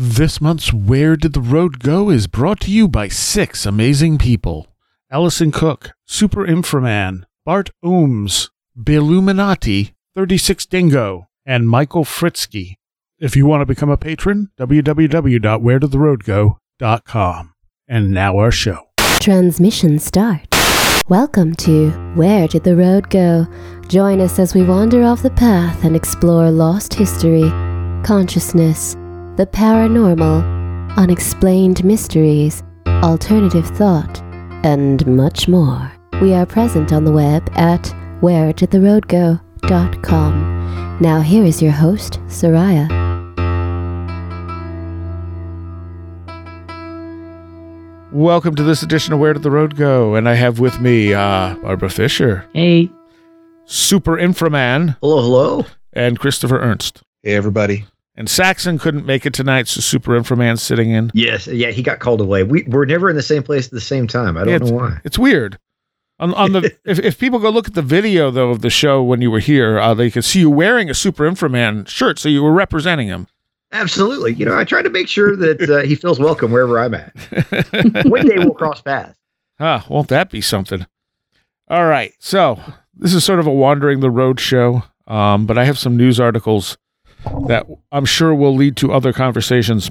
This month's Where Did the Road Go is brought to you by six amazing people Allison Cook, Super Inframan, Bart Ooms, Billuminati, 36 Dingo, and Michael Fritzky. If you want to become a patron, www.wheredidtheroadgo.com. And now our show. Transmission start. Welcome to Where Did the Road Go? Join us as we wander off the path and explore lost history, consciousness, the paranormal, unexplained mysteries, alternative thought, and much more. We are present on the web at wheredidtheroadgo.com. Now here is your host, Seriah. Welcome to this edition of Where Did the Road Go? And I have with me uh, Barbara Fisher, Hey, Super Inframan, Hello, hello. and Christopher Ernst. Hey, everybody. And Saxon couldn't make it tonight, so Super Inframan's sitting in. Yes, yeah, he got called away. We we're never in the same place at the same time. I don't Yeah, know why. It's weird. On, on the if, if people go look at the video though of the show when you were here, uh, they can see you wearing a Super Inframan shirt, so you were representing him. Absolutely. You know, I try to make sure that uh, he feels welcome wherever I'm at. One day we'll cross paths. Ah, won't that be something? All right. So this is sort of a wandering the road show, um, but I have some news articles that I'm sure will lead to other conversations.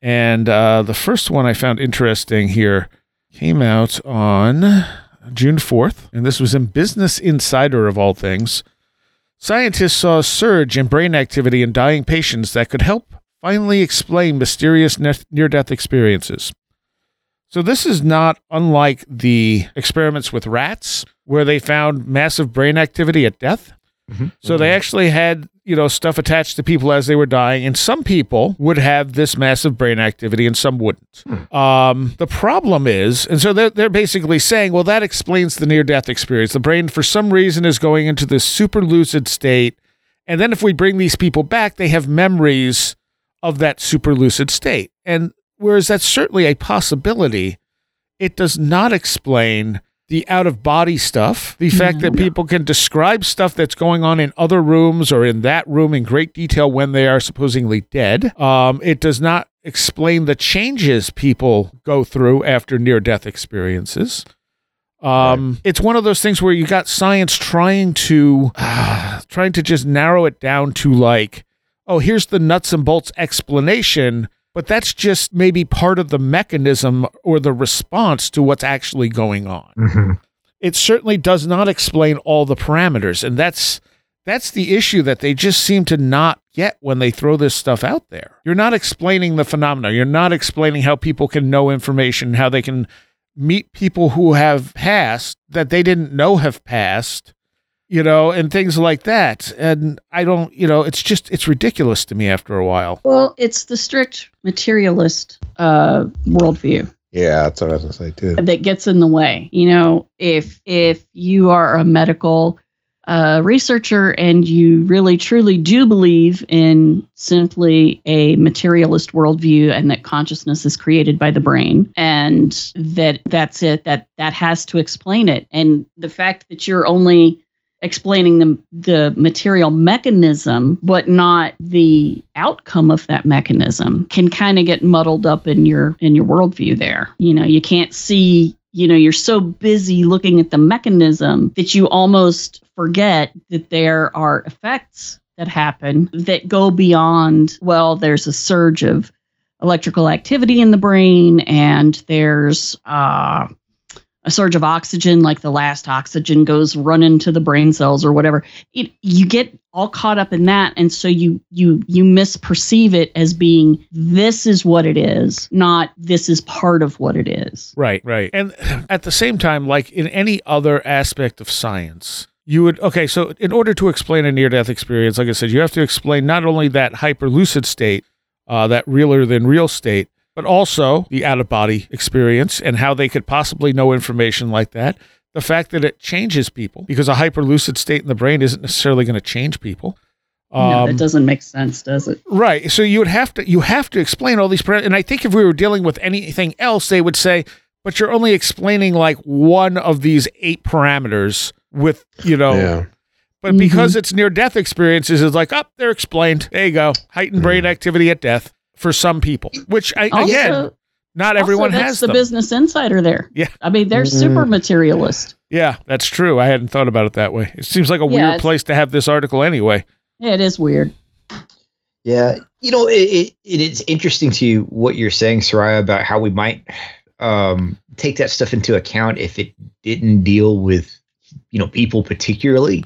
And uh, the first one I found interesting here came out on June 4th, and this was in Business Insider of all things. Scientists saw a surge in brain activity in dying patients that could help finally explain mysterious near death experiences. So, this is not unlike the experiments with rats, where they found massive brain activity at death. Mm-hmm. So, they mm-hmm. actually had, you know, stuff attached to people as they were dying, and some people would have this massive brain activity and some wouldn't. Hmm. Um, the problem is, and so they're, they're basically saying, well, that explains the near death experience. The brain, for some reason, is going into this super lucid state. And then if we bring these people back, they have memories of that super lucid state. And whereas that's certainly a possibility, it does not explain the out of body stuff, the fact that people can describe stuff that's going on in other rooms or in that room in great detail when they are supposedly dead. Um, it does not explain the changes people go through after near death experiences. Um, It's one of those things where you got science trying to trying to just narrow it down to like, oh, here's the nuts and bolts explanation, but that's just maybe part of the mechanism or the response to what's actually going on. Mm-hmm. It certainly does not explain all the parameters, and that's that's the issue that they just seem to not get when they throw this stuff out there. You're not explaining the phenomena. You're not explaining how people can know information, how they can meet people who have passed that they didn't know have passed, you know, and things like that. And I don't, you know, it's just it's ridiculous to me after a while. well, it's the strict materialist uh, worldview Yeah, that's what I was gonna say too. that gets in the way. You know, if if you are a medical uh, researcher and you really truly do believe in simply a materialist worldview and that consciousness is created by the brain and that that's it that that has to explain it and the fact that you're only explaining the the material mechanism but not the outcome of that mechanism can kind of get muddled up in your in your worldview there. You know you can't see you know you're so busy looking at the mechanism that you almost forget that there are effects that happen that go beyond well there's a surge of electrical activity in the brain and there's uh a surge of oxygen, like the last oxygen goes running to the brain cells or whatever. It, you get all caught up in that, and so you you you misperceive it as being this is what it is, not this is part of what it is. Right, right. And at the same time, like in any other aspect of science, you would okay, so in order to explain a near death experience, like I said, you have to explain not only that hyperlucid state, uh, that realer than real state, but also the out of body experience and how they could possibly know information like that. The fact that it changes people because a hyperlucid state in the brain isn't necessarily going to change people. no, Um, that doesn't make sense, does it? Right. So you would have to you have to explain all these par- and I think if we were dealing with anything else they would say but you're only explaining like one of these eight parameters with, you know, Yeah. but because it's near death experiences it's like, "Up, they're explained. There you go. Heightened brain activity at death." For some people, which I, Also, again, not everyone also, that's has the them. business insider there. Yeah. I mean, they're super materialist. Yeah, that's true. I hadn't thought about it that way. It seems like a Yeah, weird place to have this article anyway. Yeah, it is weird. Yeah, you know, it, it, it is interesting to you what you're saying, Seriah, about how we might um, take that stuff into account if it didn't deal with, you know, people particularly.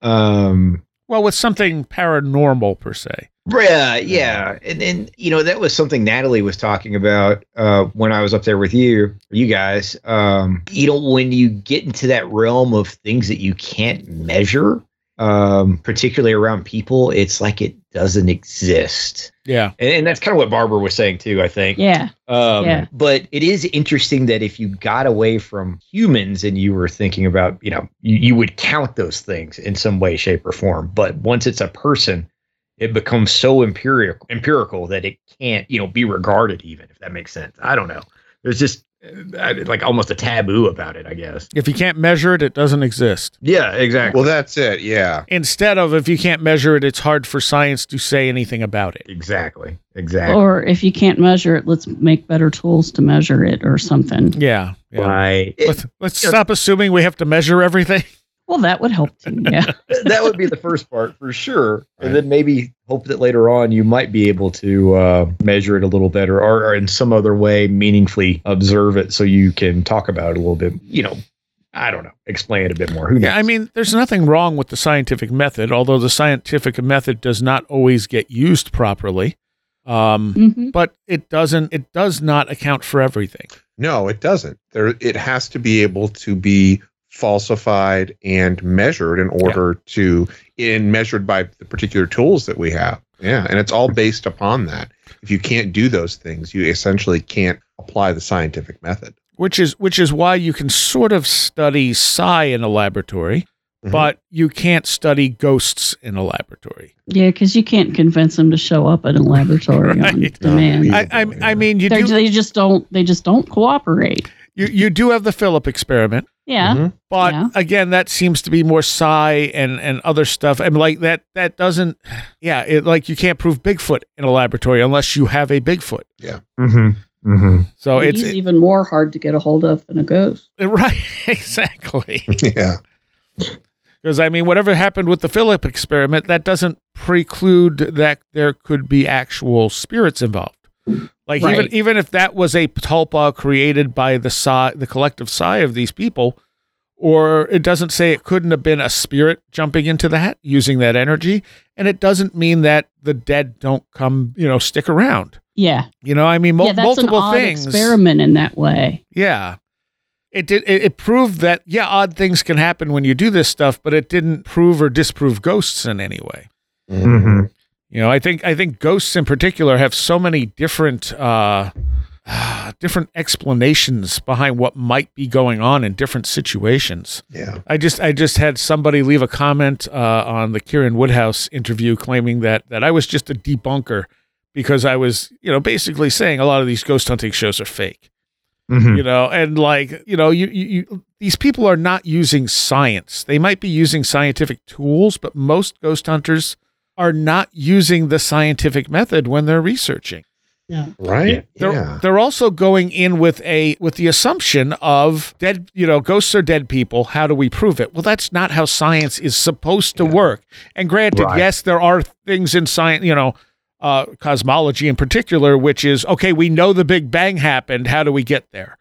Um, Well, with something paranormal per se. yeah, yeah, and and you know that was something Natalie was talking about uh, when I was up there with you, you guys. Um, you know, when you get into that realm of things that you can't measure, um, particularly around people, it's like it doesn't exist. Yeah. And, and that's kind of what Barbara was saying too, I think. Yeah. Um, Yeah. But it is interesting that if you got away from humans and you were thinking about, you know, you, you would count those things in some way, shape, or form. But once it's a person, it becomes so empirical, empirical that it can't, you know, be regarded even if that makes sense. I don't know. There's just like almost a taboo about it, I guess. If you can't measure it, it doesn't exist. Yeah, exactly. Well, that's it. Yeah. Instead of if you can't measure it, it's hard for science to say anything about it. exactly. Exactly. Or if you can't measure it, let's make better tools to measure it or something. Yeah. yeah. Right. Let's, let's stop assuming we have to measure everything. Well, that would help too. Yeah. that would be the first part for sure. Right. And then maybe hope that later on you might be able to uh, measure it a little better or, or in some other way meaningfully observe it so you can talk about it a little bit, you know, I don't know, explain it a bit more. Who knows? Yeah, I mean, there's nothing wrong with the scientific method, although the scientific method does not always get used properly. Um, hmm but it doesn't. It does not account for everything. No, it doesn't. There, it has to be able to be falsified and measured in order to, in measured by the particular tools that we have. Yeah, and it's all based upon that. If you can't do those things, you essentially can't apply the scientific method. which is which is why you can sort of study psi in a laboratory, Mhm. but you can't study ghosts in a laboratory. Yeah, because you can't convince them to show up at a laboratory on demand. No. I, I, I mean, you They're- do they just don't. They just don't cooperate. you, you do have the Philip experiment, Yeah. Mhm. but Yeah. again, that seems to be more psi and and other stuff. And like that that doesn't, yeah, it like you can't prove Bigfoot in a laboratory unless you have a Bigfoot. Yeah. Mm-hmm. Mm-hmm. So And it's he's even more hard to get a hold of than a ghost. right, exactly. yeah. Because I mean, whatever happened with the Philip experiment, that doesn't preclude that there could be actual spirits involved. Like even Right. even if that was a tulpa created by the psi, the collective psi of these people, or it doesn't say it couldn't have been a spirit jumping into that using that energy, and it doesn't mean that the dead don't come, you know, stick around. Yeah. You know, I mean, mul- yeah, that's an multiple odd things. experiment in that way. Yeah. It did it, it proved that yeah, odd things can happen when you do this stuff, but it didn't prove or disprove ghosts in any way. Mm-hmm. You know, I think I think ghosts in particular have so many different uh different explanations behind what might be going on in different situations. Yeah. I just I just had somebody leave a comment uh, on the Karen Woodhouse interview claiming that that I was just a debunker because I was, you know, basically saying a lot of these ghost hunting shows are fake Mm-hmm. you know and like you know you, you, you these people are not using science they might be using scientific tools but most ghost hunters are not using the scientific method when they're researching Yeah. Right. they're, Yeah. they're also going in with a with the assumption of dead you know ghosts are dead people how do we prove it well that's not how science is supposed to work and granted Right. yes there are things in science you know uh, cosmology in particular which is okay we know the big bang happened how do we get there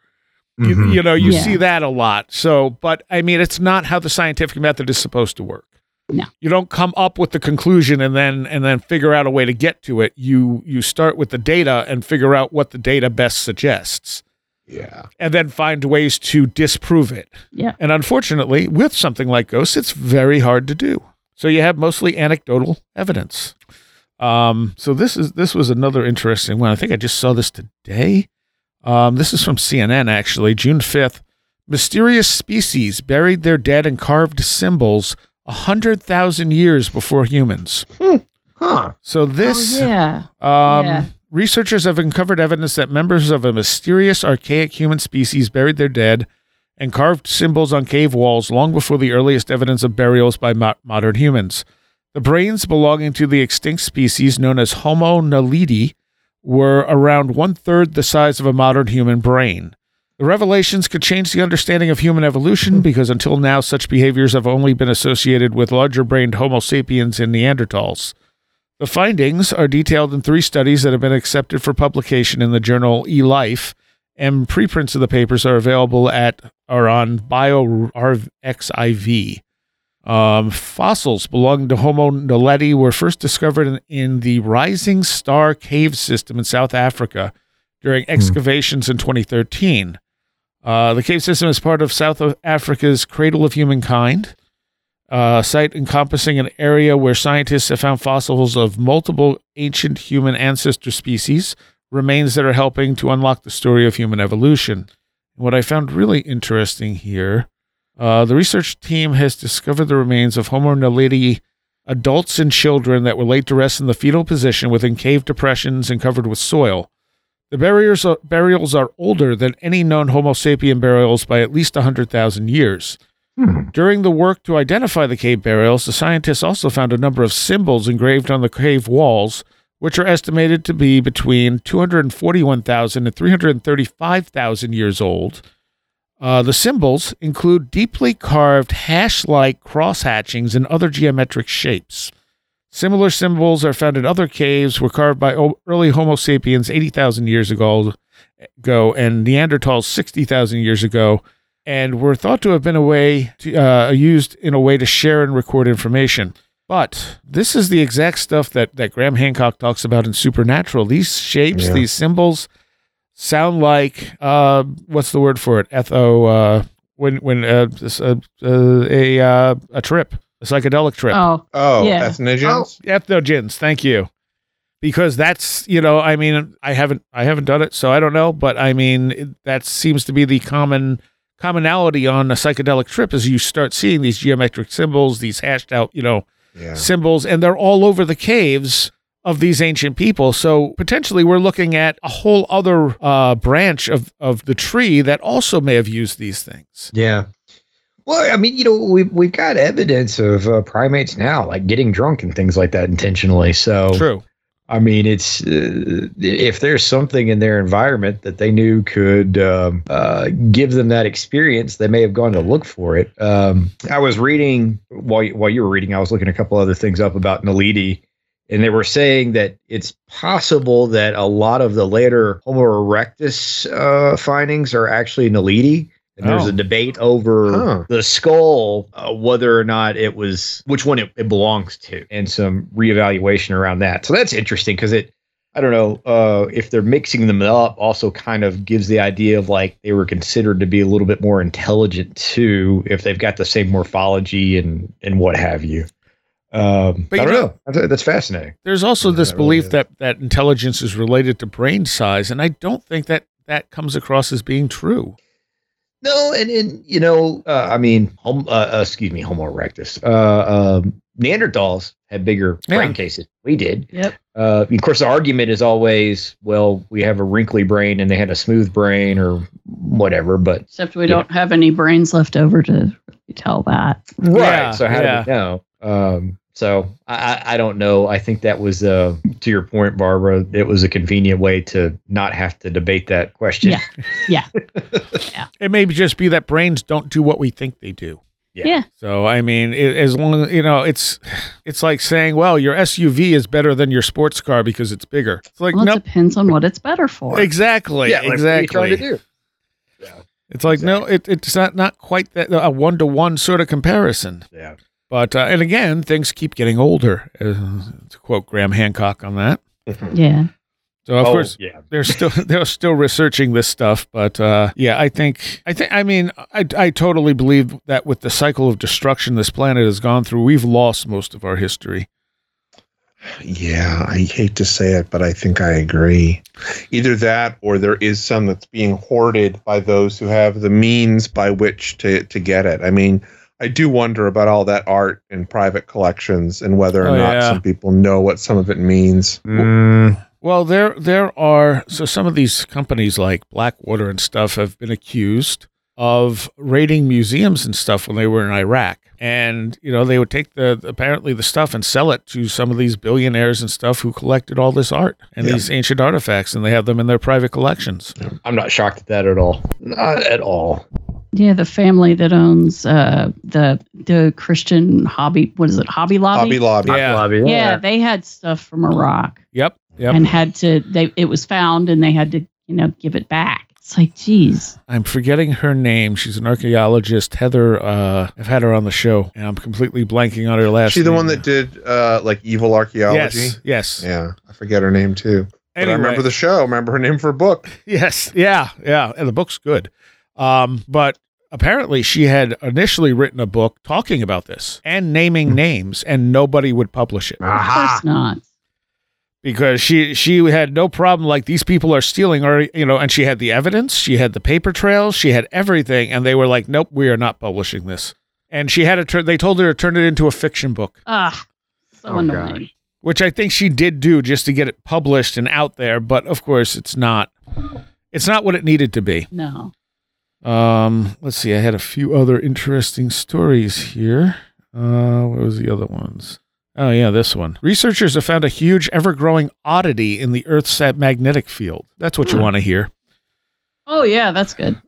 Mm-hmm. you, you know you Yeah. see that a lot so but i mean it's not how the scientific method is supposed to work No. you don't come up with the conclusion and then and then figure out a way to get to it. You you start with the data and figure out what the data best suggests. Yeah. and then find ways to disprove it. Yeah. and unfortunately with something like ghosts it's very hard to do. So you have mostly anecdotal evidence. Um, so this is this was another interesting one. I think i just saw this today. Um, this is from cnn actually. June 5th mysterious species buried their dead and carved symbols a hundred thousand years before humans Huh. so this oh, yeah. um, Yeah. Researchers have uncovered evidence that members of a mysterious archaic human species buried their dead and carved symbols on cave walls long before the earliest evidence of burials by mo- modern humans. The brains belonging to the extinct species known as Homo naledi were around one third the size of a modern human brain. The revelations could change the understanding of human evolution because until now, such behaviors have only been associated with larger brained Homo sapiens and Neanderthals. The findings are detailed in three studies that have been accepted for publication in the journal eLife, and preprints of the papers are available at or on BioRxiv. Um, fossils belonging to Homo naledi were first discovered in, in the Rising Star Cave System in South Africa during excavations in 2013. Uh, the cave system is part of South Africa's Cradle of Humankind, a site encompassing an area where scientists have found fossils of multiple ancient human ancestor species, remains that are helping to unlock the story of human evolution. What I found really interesting here uh, the research team has discovered the remains of Homo naledi adults and children that were laid to rest in the fetal position within cave depressions and covered with soil. The burials are, burials are older than any known Homo sapien burials by at least 100,000 years. During the work to identify the cave burials, the scientists also found a number of symbols engraved on the cave walls, which are estimated to be between 241,000 and 335,000 years old. Uh, the symbols include deeply carved hash like cross hatchings and other geometric shapes. Similar symbols are found in other caves, were carved by early Homo sapiens 80,000 years ago, ago and Neanderthals 60,000 years ago, and were thought to have been a way to, uh, used in a way to share and record information. But this is the exact stuff that, that Graham Hancock talks about in Supernatural. These shapes, Yeah. these symbols, sound like uh, what's the word for it? Etho. Uh, when when uh, uh, uh, a uh, a trip, a psychedelic trip. Oh, Oh, Yeah. entheogens? Entheogens. Thank you. Because that's you know I mean I haven't I haven't done it so I don't know but I mean it- that seems to be the common commonality on a psychedelic trip is you start seeing these geometric symbols these hashed out you know Yeah. symbols and they're all over the caves of these ancient people so potentially we're looking at a whole other uh, branch of of the tree that also may have used these things Yeah. Well, I mean, you know, we've we've got evidence of uh, primates now, like getting drunk and things like that intentionally. So, true I mean, it's uh, if there's something in their environment that they knew could um, uh, give them that experience, they may have gone to look for it. Um, I was reading while you- while you were reading, I was looking a couple other things up about Naledi, and they were saying that it's possible that a lot of the later Homo erectus uh, findings are actually Naledi. And there's Oh. a debate over Huh. the skull, uh, whether or not it was which one it, it belongs to, and some reevaluation around that. So that's interesting because it, I don't know, uh, if they're mixing them up, also kind of gives the idea of like they were considered to be a little bit more intelligent too, if they've got the same morphology and and what have you. Um, But I don't know- know. That's, that's fascinating. There's also Yeah, this that really belief is. that that intelligence is related to brain size, and I don't think that that comes across as being true. No, and and you know, uh, I mean, hom- uh, uh, excuse me, Homo erectus. Uh, um, Neanderthals had bigger brain Yeah. cases. We did. Yep. Uh, of course, the argument is always, well, we have a wrinkly brain and they had a smooth brain or whatever. But except we don't have any brains left over to really tell that. right, Yeah, so how yeah. do we know? Um, so I, I I don't know. I think that was uh, to your point, Barbara. It was a convenient way to not have to debate that question. Yeah. Yeah. It may just be that brains don't do what we think they do. Yeah. Yeah. So I mean, it, as long as you know, it's it's like saying, well, your SUV is better than your sports car because it's bigger. It's like Well, it no, depends on what it's better for. exactly, Yeah, like, what are you trying exactly. to do? It's like no, it, it's not not quite that a one to one sort of comparison. Yeah. But uh, and again, things keep getting older. Uh, to quote Graham Hancock on that. Yeah. So of oh, course, yeah. they're still they're still researching this stuff but uh yeah i think i think i mean i i totally believe that with the cycle of destruction this planet has gone through we've lost most of our history Yeah, I hate to say it, but I think I agree. Either that or there is some that's being hoarded by those who have the means by which to, to get it. I mean, I do wonder about all that art in private collections and whether or Oh, not yeah. some people know what some of it means. Mm. well there there are so some of these companies like blackwater and stuff have been accused of raiding museums and stuff when they were in Iraq. And, you know, they would take the apparently the stuff and sell it to some of these billionaires and stuff who collected all this art and Yeah. these ancient artifacts and they have them in their private collections. I'm not shocked at that at all. Not at all. Yeah, the family that owns uh, the the Christian hobby. What is it? Hobby Lobby. Hobby Lobby. Yeah. Lobby, yeah, they had stuff from Iraq Yep. Yep. and had to. They it was found and they had to you know give it back. It's like, geez. I'm forgetting her name. She's an archaeologist. Heather, uh, I've had her on the show, and I'm completely blanking on her last She the name. one that did uh like evil archaeology. Yes. Yes. Yeah, I forget her name too. But I remember the show. Remember her name for a book. Yes. Yeah. Yeah. And the book's good. Um, but apparently she had initially written a book talking about this and Hmm. naming names, and nobody would publish it Of course not. because she she had no problem like these people are stealing or you know, and she had the evidence, she had the paper trails, she had everything, and they were like, nope, we are not publishing this. And she had to turn. They told her to turn it into a fiction book. Ah, so Oh, annoying. gosh. which I think she did do just to get it published and out there. But of course, it's not. It's not what it needed to be. No. Um, let's see. I had a few other interesting stories here. Uh, what was the other ones? Oh yeah, this one. Researchers have found a huge, ever-growing oddity in the Earth's magnetic field. That's what you Hmm. want to hear. Oh yeah, that's good.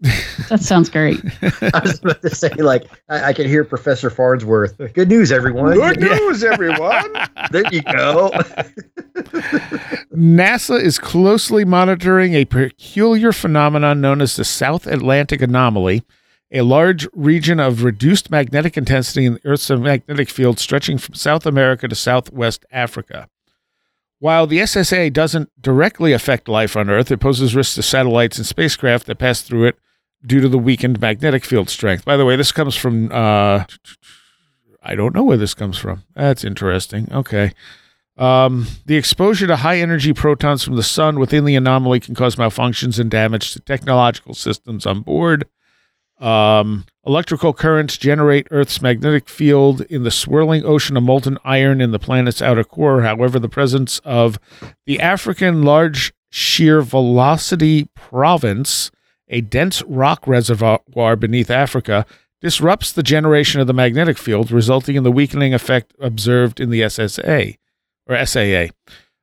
that sounds great. I was about to say, like, I, I can hear Professor Farnsworth. Good news, everyone. Good news, everyone. There you go. NASA is closely monitoring a peculiar phenomenon known as the South Atlantic Anomaly, a large region of reduced magnetic intensity in the Earth's magnetic field stretching from South America to Southwest Africa. While the SSA doesn't directly affect life on Earth, it poses risks to satellites and spacecraft that pass through it due to the weakened magnetic field strength. By the way, this comes from. Uh, I don't know where this comes from. That's interesting. Okay. Um, the exposure to high energy protons from the sun within the anomaly can cause malfunctions and damage to technological systems on board. Um, electrical currents generate Earth's magnetic field in the swirling ocean of molten iron in the planet's outer core. However, the presence of the African Large Shear Velocity Province, a dense rock reservoir beneath Africa, disrupts the generation of the magnetic field, resulting in the weakening effect observed in the SSA or SAA.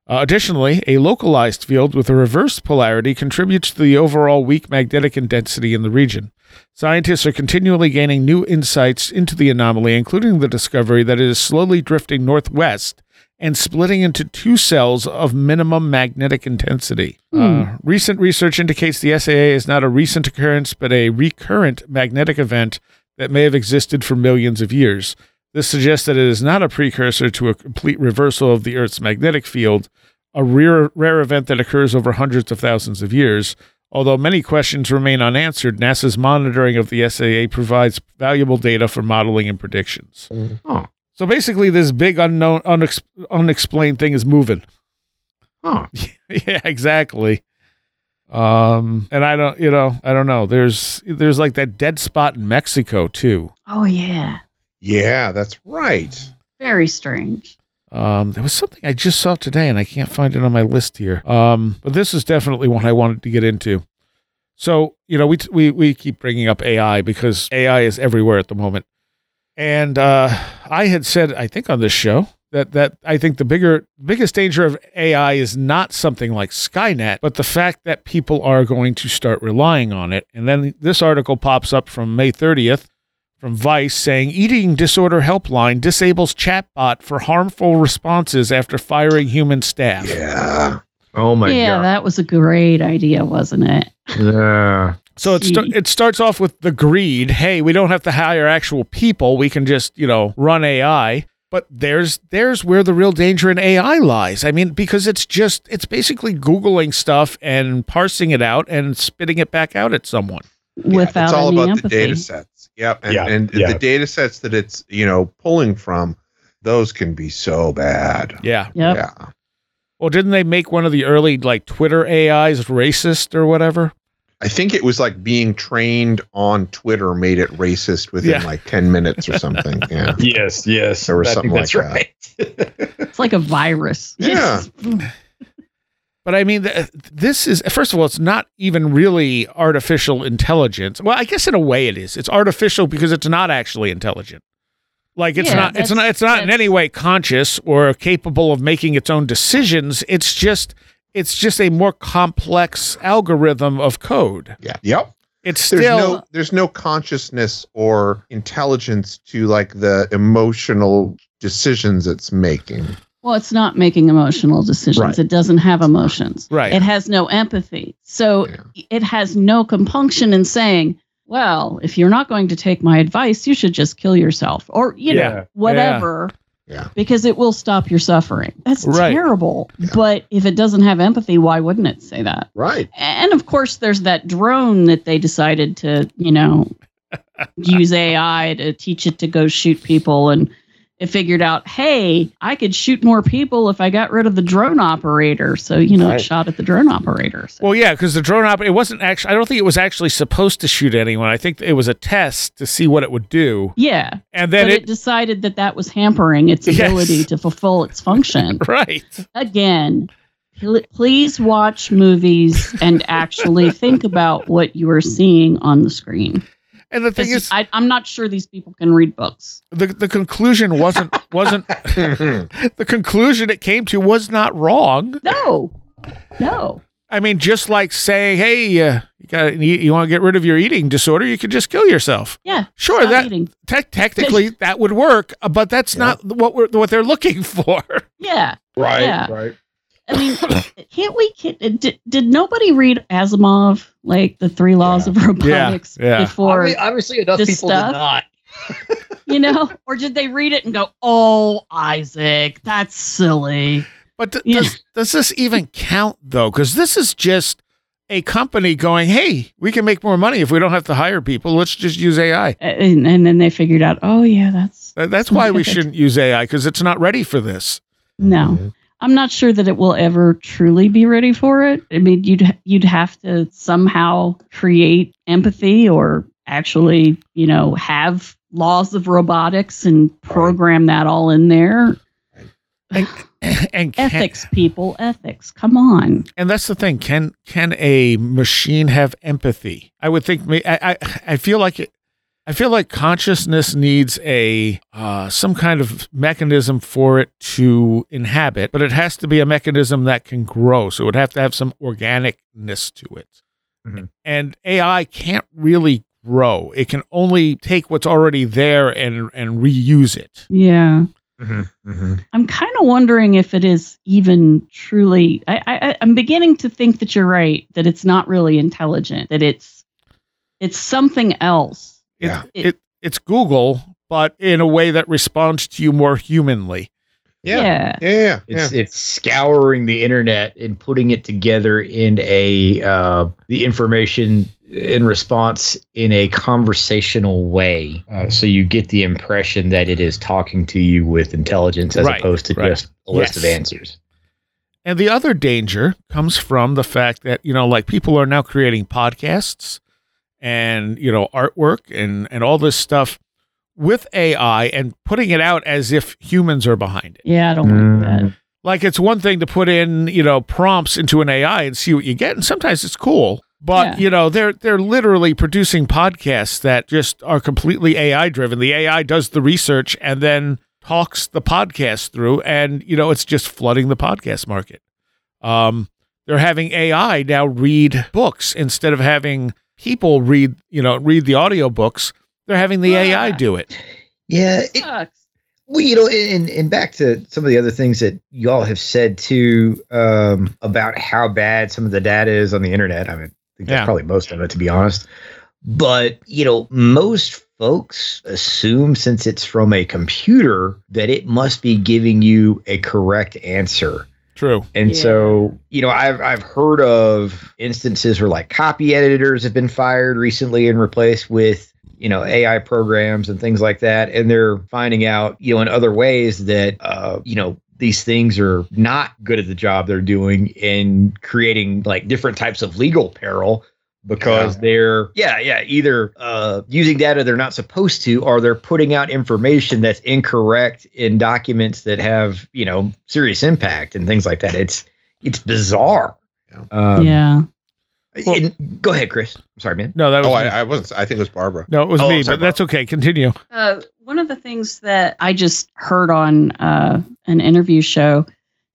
Uh, additionally, a localized field with a reversed polarity contributes to the overall weak magnetic intensity in the region. Scientists are continually gaining new insights into the anomaly, including the discovery that it is slowly drifting northwest and splitting into two cells of minimum magnetic intensity. Uh, recent research indicates the SAA is not a recent occurrence, but a recurrent magnetic event that may have existed for millions of years. This suggests that it is not a precursor to a complete reversal of the Earth's magnetic field, a rare, rare event that occurs over hundreds of thousands of years. Although many questions remain unanswered, NASA's monitoring of the SAA provides valuable data for modeling and predictions. Oh. So basically, this big unknown, unex- unexplained thing is moving. Huh. yeah, exactly. Um, and I don't, you know, I don't know. There's, there's like that dead spot in Mexico too. Oh yeah. Yeah, that's right. Very strange. Um, there was something I just saw today, and I can't find it on my list here. Um, but this is definitely one I wanted to get into. So you know, we we we keep bringing up AI because AI is everywhere at the moment, and uh, I had said I think on this show that that I think the bigger biggest danger of AI is not something like Skynet, but the fact that people are going to start relying on it. And then this article pops up from May 30th from Vice saying eating disorder helpline disables chatbot for harmful responses after firing human staff. Yeah. Oh my god. yeah, god. that was a great idea, wasn't it? Yeah. So it, sta- Gee. it starts off with the greed. Hey, we don't have to hire actual people. We can just, you know, run AI. But there's there's where the real danger in AI lies. I mean, because it's just it's basically googling stuff and parsing it out and spitting it back out at someone. Without it's all any about empathy. the data sets. Yep. And, Yeah, and yeah. the data sets that it's, you know, pulling from, those can be so bad. Yeah. Yep. Yeah. Well, didn't they make one of the early like Twitter AIs racist or whatever? I think it was like being trained on Twitter made it racist within Yeah. like 10 minutes or something. Yeah. Yes, yes. There was something think that's like right. It's like a virus. Yeah. Mm. But I mean, this is first of all, it's not even really artificial intelligence. Well, I guess in a way it is. It's artificial because it's not actually intelligent. Like it's Yeah, not. It's not. It's not in any way conscious or capable of making its own decisions. It's just. It's just a more complex algorithm of code. Yeah. Yep. It's still There's still no there's no consciousness or intelligence to like the emotional decisions it's making. Well, it's not making emotional decisions. Right. It doesn't have emotions. Right. It has no empathy. So Yeah. it has no compunction in saying, well, if you're not going to take my advice, you should just kill yourself or, you Yeah. know, whatever. Yeah. Because it will stop your suffering. That's Right. terrible. Yeah. But if it doesn't have empathy, why wouldn't it say that? Right. And of course, there's that drone that they decided to, you know, use AI to teach it to go shoot people. And it figured out, hey, I could shoot more people if I got rid of the drone operator. So, you know, Right. it shot at the drone operator. So, Well, yeah, because the drone operator it wasn't actually. I don't think it was actually supposed to shoot anyone. I think it was a test to see what it would do, yeah. and then it, it, decided that that was hampering its Yes. ability to fulfill its function. right. Again, pl- please watch movies and actually think about what you are seeing on the screen. And the thing is, I, I'm not sure these people can read books. the the conclusion wasn't wasn't the conclusion it came to was not wrong. No, no. I mean, just like saying, "Hey, uh, you got you, you want to get rid of your eating disorder, you could just kill yourself." Yeah. Sure, that te- technically that would work, uh, but that's Yeah. not what we're what they're looking for. Yeah. Right. Yeah. Right. I mean, can't we? Can, uh, did, did nobody read Asimov, like the three laws of robotics, yeah. before, Obvi- obviously, enough people stuff- did not. you know? Or did they read it and go, oh, Isaac, that's silly? But th- Yeah. does does this even count though? Because this is just a company going, "Hey, we can make more money if we don't have to hire people. Let's just use AI." And, and then they figured out, oh, yeah, that's That- That's why we shouldn't use AI because it's not ready for this. no. I'm not sure that it will ever truly be ready for it. I mean, you'd you'd have to somehow create empathy or actually, you know, have laws of robotics and program that all in there. And, and can, Ethics, people, ethics. Come on. and that's the thing. Can can a machine have empathy? I would think. I I, I feel like it. I feel like consciousness needs a uh, some kind of mechanism for it to inhabit, but it has to be a mechanism that can grow. So it would have to have some organicness to it. Mhm. And AI can't really grow. It can only take what's already there and and reuse it. Yeah. Mm-hmm. I'm kind of wondering if it is even truly. I, I, I'm beginning to think that you're right. That it's not really intelligent. That it's it's something else. It, Yeah. it it's Google, but in a way that responds to you more humanly. Yeah. Yeah. Yeah. Yeah. It's it's scouring the internet and putting it together in a uh, the information in response in a conversational way, uh, so you get the impression that it is talking to you with intelligence as Right, opposed to right. just a list of answers. And the other danger comes from the fact that, you know, like people are now creating podcasts and, you know, artwork and, and all this stuff with AI and putting it out as if humans are behind it. Yeah. I don't Mm. like that. Like it's one thing to put in, you know, prompts into an AI and see what you get. And sometimes it's cool. But, Yeah. you know, they're they're literally producing podcasts that just are completely AI driven. The AI does the research and then talks the podcast through and, you know, it's just flooding the podcast market. Um, they're having AI now read books instead of having people read, you know, read the audiobooks. They're having the AI Ah. do it. Yeah, it, Well, you know, and and back to some of the other things that y'all have said too um, about how bad some of the data is on the internet. I mean, I think that's Yeah. probably most of it, to be honest. But you know, most folks assume since it's from a computer that it must be giving you a correct answer. True. And Yeah. so, you know, I've I've heard of instances where like copy editors have been fired recently and replaced with, you know, AI programs and things like that. And they're finding out, you know, in other ways that uh, you know, these things are not good at the job they're doing in creating like different types of legal peril because they're yeah yeah either uh, using data they're not supposed to or they're putting out information that's incorrect in documents that have you know serious impact and things like that it's it's bizarre Um, yeah. and- go ahead, Chris. I'm sorry, man. No, that was Oh. I, I wasn't. I think it was Barbara. no, it was Oh, me, sorry, but that's okay. Continue. Uh, one of the things that I just heard on uh, an interview show,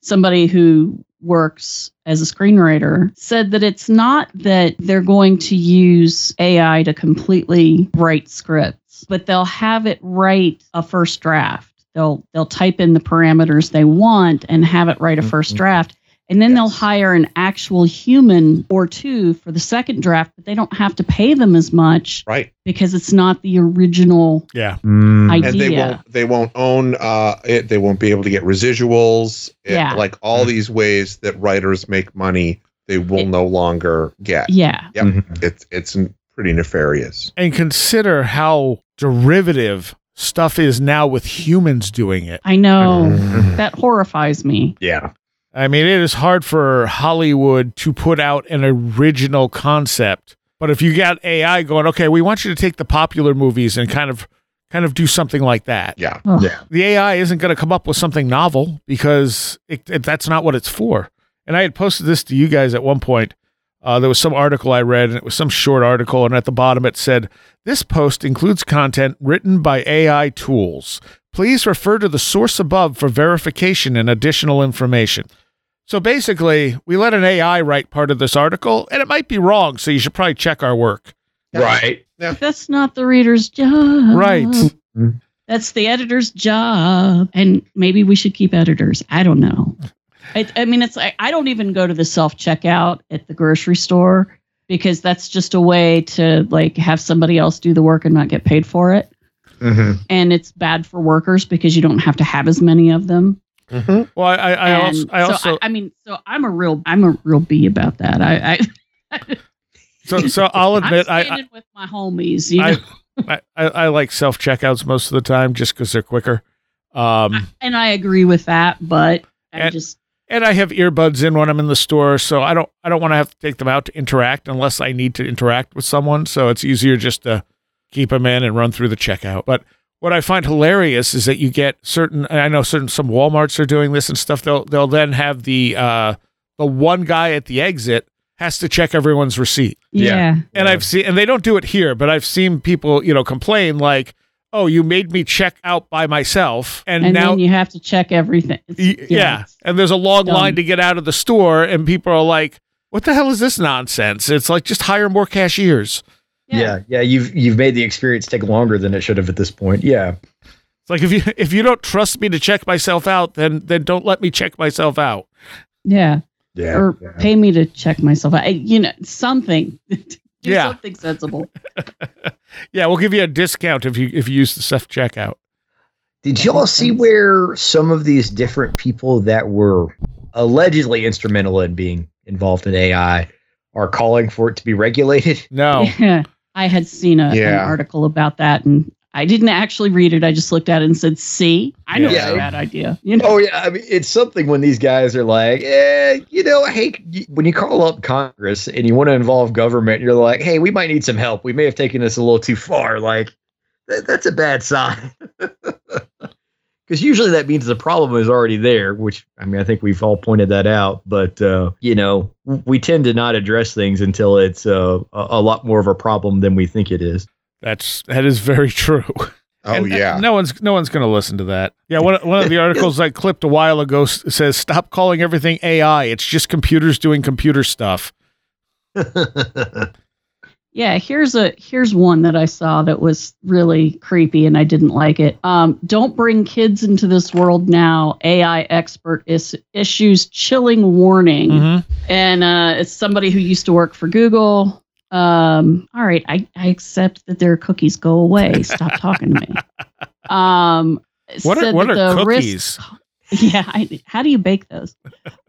somebody who works as a screenwriter said that it's not that they're going to use AI to completely write scripts, but they'll have it write a first draft. They'll they'll type in the parameters they want and have it write a 1st Mhm. draft. And then they'll hire an actual human or two for the second draft, but they don't have to pay them as much Right. because it's not the original Yeah. idea. and they won't they won't own uh it they won't be able to get residuals It- Yeah. like all these ways that writers make money they will It- no longer get Yeah. Yep. Mhm. it's it's pretty nefarious And consider how derivative stuff is now with humans doing it. I know. Mhm. That horrifies me. Yeah. I mean, it is hard for Hollywood to put out an original concept. But if you got AI going, okay, we want you to take the popular movies and kind of kind of do something like that. yeah Ugh. Yeah. The AI isn't going to come up with something novel because it, it, that's not what it's for. And I had posted this to you guys at one point. Uh, there was some article I read, and it was some short article, and at the bottom it said, "This post includes content written by AI tools. Please refer to the source above for verification and additional information." So basically, we let an AI write part of this article, and it might be wrong, so you should probably check our work. Right. That's not the reader's job. Right. That's the editor's job. And maybe we should keep editors. I don't know. I, I mean, it's like I don't even go to the self checkout at the grocery store because that's just a way to like have somebody else do the work and not get paid for it. Mhm. And it's bad for workers because you don't have to have as many of them. Mhm. Well, I, I, I also, I so also, I, I mean, so I'm a real, I'm a real bee about that. I, I so, so I'll admit, I'm I, with my homies. You I, know? I, I, I like self checkouts most of the time just because they're quicker. Um, and I agree with that, but I And- just and I have earbuds in when I'm in the store, so I don't I don't want to have to take them out to interact unless I need to interact with someone. So it's easier just to keep them in and run through the checkout. But what I find hilarious is that you get certain. I know certain some WalMarts are doing this and stuff. They'll they'll then have the uh, the one guy at the exit has to check everyone's receipt. Yeah. yeah. And I've seen, and they don't do it here, but I've seen people, you know, complain like, "Oh, you made me check out by myself, and, And now, then you have to check everything. It's- y- yeah, it's and there's a long dumb. line to get out of the store, and people are like, "What the hell is this nonsense?" It's like just hire more cashiers. Yeah. yeah. You've you've made the experience take longer than it should have at this point. Yeah. It's like if you if you don't trust me to check myself out, then then don't let me check myself out. Yeah. Yeah. Or pay me to check myself out. You know, something. Do Yeah. something sensible. Yeah, we'll give you a discount if you if you use the self checkout. Did y'all see where some of these different people that were allegedly instrumental in being involved in AI are calling for it to be regulated? No, Yeah. I had seen a, an article about that and I didn't actually read it. I just looked at it and said, see, I know Yeah. it's a bad idea. You know? Oh yeah, I mean it's something when these guys are like, eh, you know, hey, when you call up Congress and you want to involve government, you're like, hey, we might need some help. We may have taken this a little too far. Like, that, that's a bad sign. Because usually that means the problem is already there, which I mean, I think we've all pointed that out. But uh, you know, we tend to not address things until it's uh, a, a lot more of a problem than we think it is. that's that is very true. oh And yeah no one's no one's going to listen to that. Yeah, one one of the articles I clipped a while ago s- says stop calling everything AI. It's just computers doing computer stuff. Yeah, here's a here's one that I saw that was really creepy and I didn't like it. Um, don't bring kids into this world now. AI expert is, issues chilling warning, Mhm. and uh, it's somebody who used to work for Google. Um, all right, I, I accept that their cookies go away. Stop talking to me. Um, What are what are the cookies? risks- yeah, I, how do you bake those?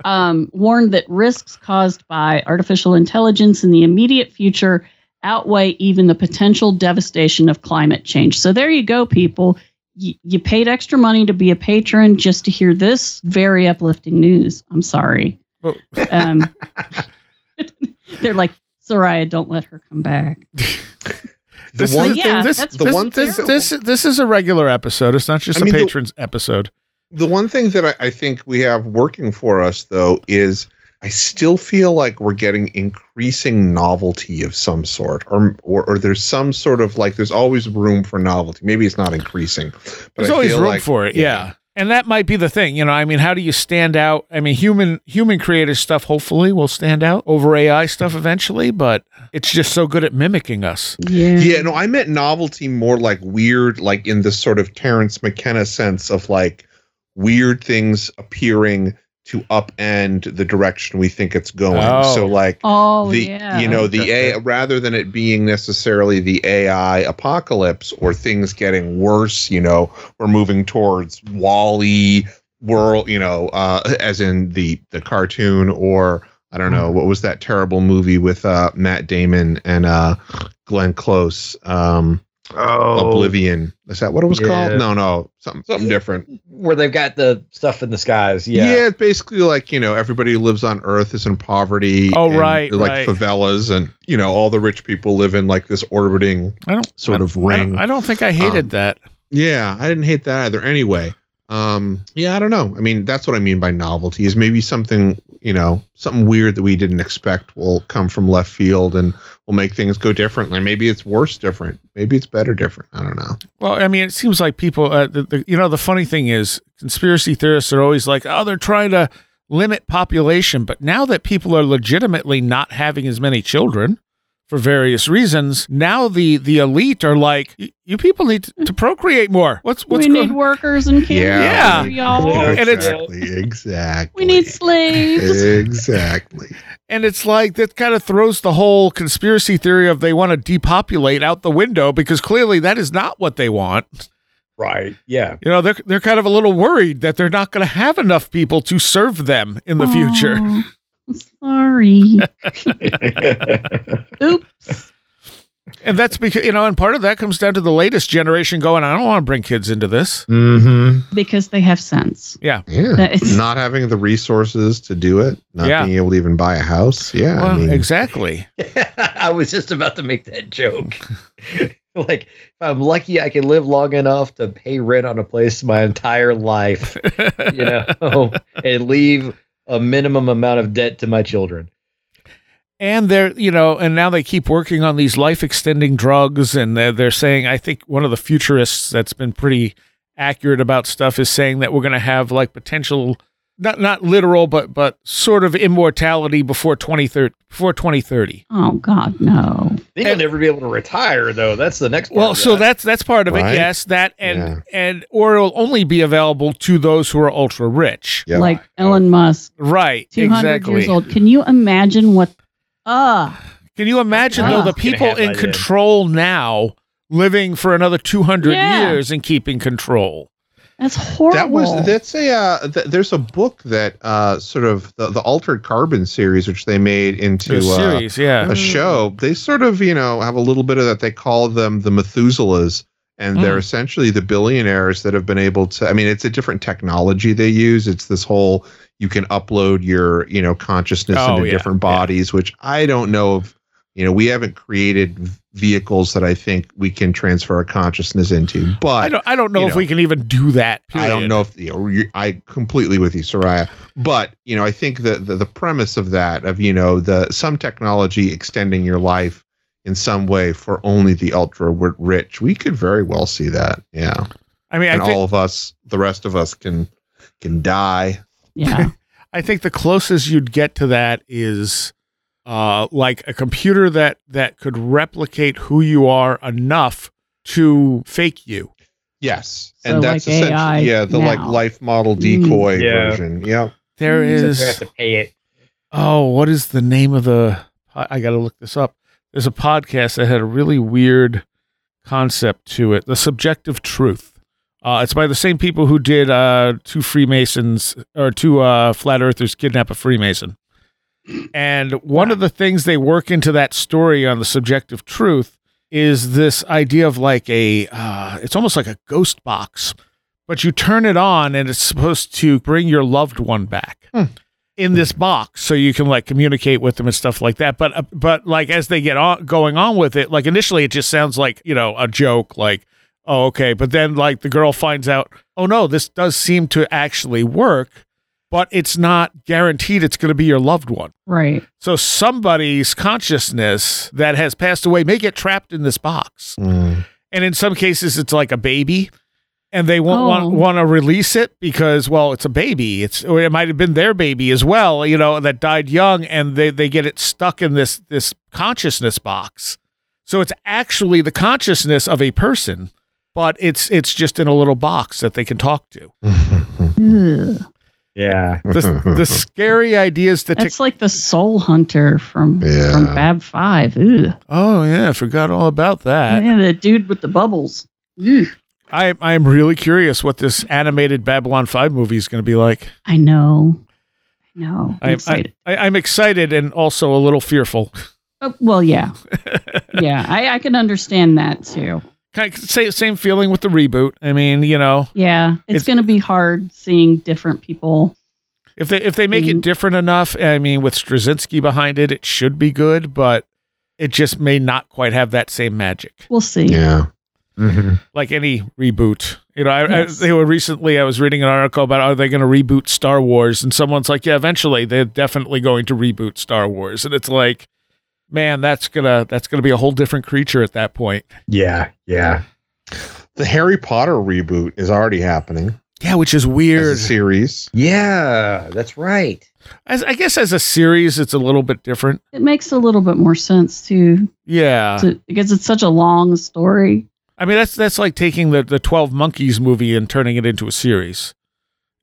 Um, warned that risks caused by artificial intelligence in the immediate future outweigh even the potential devastation of climate change. So there you go, people. Y- you paid extra money to be a patron just to hear this very uplifting news. I'm sorry. Well- Um, they're like, Seriah, don't let her come back. the one is- yeah, thing this, the one thing this, this this is a regular episode. It's not just I a mean, the- patrons episode. the one thing that I, I think we have working for us though is I still feel like we're getting increasing novelty of some sort, or, or or there's some sort of like there's always room for novelty. Maybe it's not increasing, but There's I always feel room like- for it, yeah. And that might be the thing, you know. I mean, how do you stand out? I mean, human human created stuff hopefully will stand out over AI stuff eventually, but it's just so good at mimicking us. Yeah. Yeah, no, I meant novelty more like weird, like in the sort of Terence McKenna sense of like weird things appearing to upend the direction we think it's going. Oh. So like Oh the yeah. you know the a rather than it being necessarily the AI apocalypse or things getting worse, you know, we're moving towards WALL-E world, you know, uh, as in the the cartoon or I don't know what was that terrible movie with uh, Matt Damon and uh, Glenn Close, um, Oh, Oblivion. Is that what it was Yeah. called? No, no, something something different. where they've got the stuff in the skies. Yeah. Yeah. it's basically like you know everybody who lives on Earth is in poverty. Oh, and right, they're like right. favelas, and you know all the rich people live in like this orbiting I don't sort I- of I don't- ring. I don't think I hated Um, that. Yeah, I didn't hate that either. Anyway, um, yeah, I don't know. I mean, that's what I mean by novelty is maybe something you know something weird that we didn't expect will come from left field and will make things go differently. Maybe it's worse different. Maybe it's better different. I don't know. Well, I mean, it seems like people. Uh, the, the, you know, the funny thing is, conspiracy theorists are always like, "Oh, they're trying to limit population," but now that people are legitimately not having as many children for various reasons, now the the elite are like, "You people need to, to procreate more. What's what's we going?" need workers and kids. Yeah. for y'all. Yeah. And it's- exactly, exactly. We need slaves. exactly. And it's like that kind of throws the whole conspiracy theory of they want to depopulate out the window because clearly that is not what they want. Right. Yeah. You know, they're they're kind of a little worried that they're not going to have enough people to serve them in the future. Sorry. Oops. And that's because you know, and part of that comes down to the latest generation going, I don't want to bring kids into this. Mm-hmm. Because they have sense. Yeah. That is- not having the resources to do it, not Yeah. being able to even buy a house. Yeah. well, I mean, exactly. I was just about to make that joke. like, if I'm lucky, I can live long enough to pay rent on a place my entire life, you know, and leave a minimum amount of debt to my children. and they're you know, and now they keep working on these life extending drugs, and they're, they're saying, I think one of the futurists that's been pretty accurate about stuff is saying that we're going to have like potential. Not not literal, but but sort of immortality before twenty thirty before twenty thirty. Oh God, no. Then you'll never be able to retire, though. That's the next part. Well, of so that. that's that's part of it. Yes, that and Yeah. and or it'll only be available to those who are ultra rich. yeah. Like Elon Musk, Right. 200 exactly. years old. Can you imagine what? Ah, Can you imagine though Ah. the people in control now living for another 200 Yeah. years and keeping control? That's horrible. That was that's a uh, th- there's a book that uh, sort of the, the altered carbon series which they made into The uh, series, yeah. a show. They sort of you know have a little bit of that. They call them the Methuselahs, and they're Mm. essentially the billionaires that have been able to. I mean, it's a different technology they use. It's this whole you can upload your you know consciousness Oh, into yeah, different yeah. bodies, which I don't know if you know we haven't created vehicles that I think we can transfer our consciousness into, but I don't I don't know you if we can even do that. I don't know if you know, I completely with you, Seriah. But you know, I think that the, the premise of that, of you know, the some technology extending your life in some way for only the ultra wi- rich, we could very well see that. Yeah, I mean, I think all of us, the rest of us, can can die. yeah. I think the closest you'd get to that is uh, like a computer that that could replicate who you are enough to fake you. Yes, So and that's like essentially AI yeah, the like life model Mm. decoy Yeah. version. Yeah, There Mm. Is have to pay it. oh, what is the name of the? I, I got to look this up. There's a podcast that had a really weird concept to it. The subjective truth. Uh, it's by the same people who did uh, two Freemasons or two uh, flat earthers kidnap a Freemason. And one of the things they work into that story on the subjective truth is this idea of like a, uh, it's almost like a ghost box, but you turn it on and it's supposed to bring your loved one back in this box so you can like communicate with them and stuff like that. But, uh, but like as they get on going on with it, like initially it just sounds like, you know, a joke, like, oh, okay. But then like the girl finds out, oh no, this does seem to actually work but it's not guaranteed it's going to be your loved one. Right. So somebody's consciousness that has passed away may get trapped in this box. Mm. And in some cases, it's like a baby, and they won't Oh. want, want to release it because, well, it's a baby. It's or it might have been their baby as well, you know, that died young, and they, they get it stuck in this this consciousness box. So it's actually the consciousness of a person, but it's it's just in a little box that they can talk to. Ugh. Yeah. The, the scary ideas that That's like the Soul Hunter from Yeah. from Bab Five. Ugh. oh yeah, I forgot all about that. yeah, the dude with the bubbles. Ugh. I I'm really curious what this animated Babylon Five movie is going to be like. I know. I know. I'm I, excited. I, I'm excited and also a little fearful. Oh, well, yeah, yeah. I, I can understand that too. Kind of say same feeling with the reboot. I mean, you know, Yeah, it's, It's- going to be hard seeing different people. if they if they make it different enough, I mean, with Straczynski behind it, it should be good, but it just may not quite have that same magic. We'll see. yeah. Mhm. Like any reboot, you know, I, Yes. I, they were recently. I was reading an article about are they going to reboot Star Wars, and someone's like, yeah, eventually they're definitely going to reboot Star Wars, and it's like, man, that's gonna that's gonna be a whole different creature at that point. Yeah. Yeah. The Harry Potter reboot is already happening. Yeah, which is As weird. a series. Yeah. That's right. As I guess as a series, it's a little bit different. It makes a little bit more sense too, Yeah, to, because it's such a long story. I mean that's that's like taking the the Twelve Monkeys movie and turning it into a series.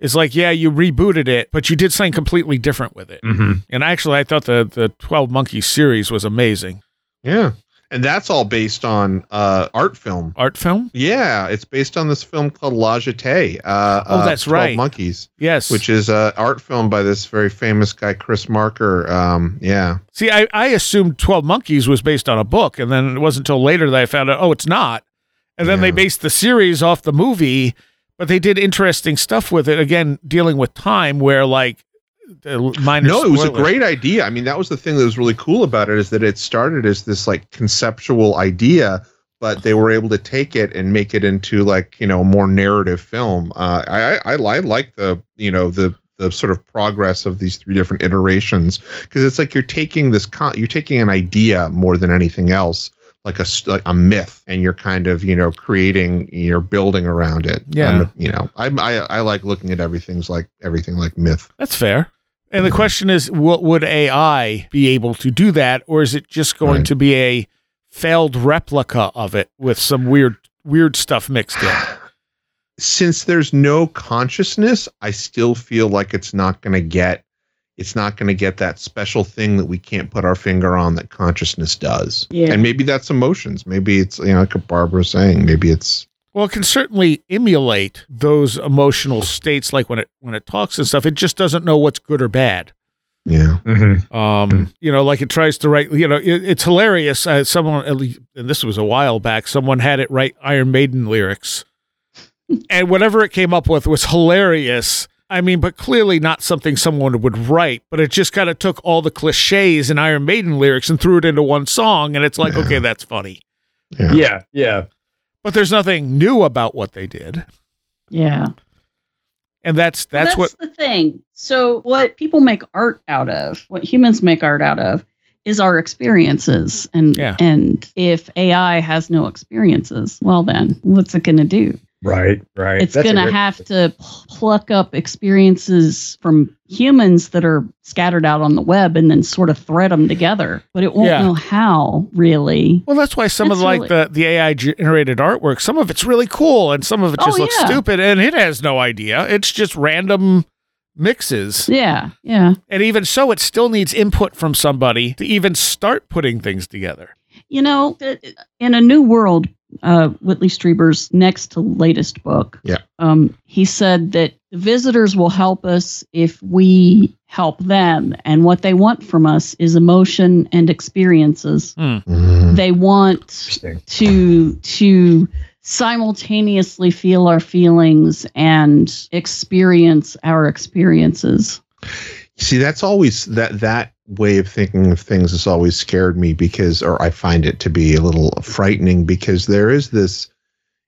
It's like yeah, you rebooted it, but you did something completely different with it. Mm-hmm. And actually, I thought the the Twelve Monkeys series was amazing. Yeah. And that's all based on uh, art film. Art film, Yeah, it's based on this film called La Jetée. Uh, Oh, uh, that's 12 right. Monkeys, yes. which is an art film by this very famous guy, Chris Marker. Um, yeah. see, I I assumed Twelve Monkeys was based on a book, and then it wasn't until later that I found out oh, it's not. And then they based the series off the movie, but they did interesting stuff with it. Again, dealing with time, where like No, it was a great idea. I mean, that was the thing that was really cool about it is that it started as this like conceptual idea, but they were able to take it and make it into like you know a more narrative film. Uh, I, I I like the you know the the sort of progress of these three different iterations because it's like you're taking this con- you're taking an idea more than anything else like a like a myth and you're kind of you know creating you're building around it Yeah. And, you know I, I i like looking at everything's like everything like myth That's fair. And the question is, what would AI be able to do that, or is it just going Right. to be a failed replica of it with some weird, weird stuff mixed in? since there's no consciousness, I still feel like it's not going to get it's not going to get that special thing that we can't put our finger on that consciousness does. Yeah. And maybe that's emotions. Maybe it's you know like Barbara was saying. Maybe it's Well, it can certainly emulate those emotional states, like when it when it talks and stuff. It just doesn't know what's good or bad. yeah. Mm-hmm. Um, you know, like it tries to write. You know, it, it's hilarious. Uh, someone, at least, and this was a while back. Someone had it write Iron Maiden lyrics, and whatever it came up with was hilarious. I mean, but clearly not something someone would write. But it just kind of took all the cliches and Iron Maiden lyrics and threw it into one song, and it's like, Yeah. okay, that's funny. Yeah. Yeah. Yeah. But there's nothing new about what they did, Yeah. and that's that's, Well, what. the thing. So what people make art out of, what humans make art out of, is our experiences. And Yeah. and if AI has no experiences, well then, what's it gonna do? Right. Right. It's gonna great- have to pluck up experiences from humans that are scattered out on the web and then sort of thread them together. But it won't Yeah. know how really. Well, that's why some of That's like really- the the AI generated artwork, some of it's really cool, and some of it Oh, just looks yeah. stupid, and it has no idea. It's just random mixes, Yeah, yeah. and even so, it still needs input from somebody to even start putting things together. You know, uh, in a new world, uh, Whitley Strieber's next to latest book. Yeah. Um, he said that the visitors will help us if we help them, and what they want from us is emotion and experiences. Mhm. They want to to simultaneously feel our feelings and experience our experiences. See, that's always that that way of thinking of things has always scared me because, or I find it to be a little frightening because there is this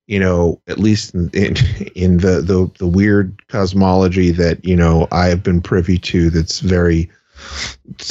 you know, at least in, in, in the, the the weird cosmology that you know I have been privy to, that's very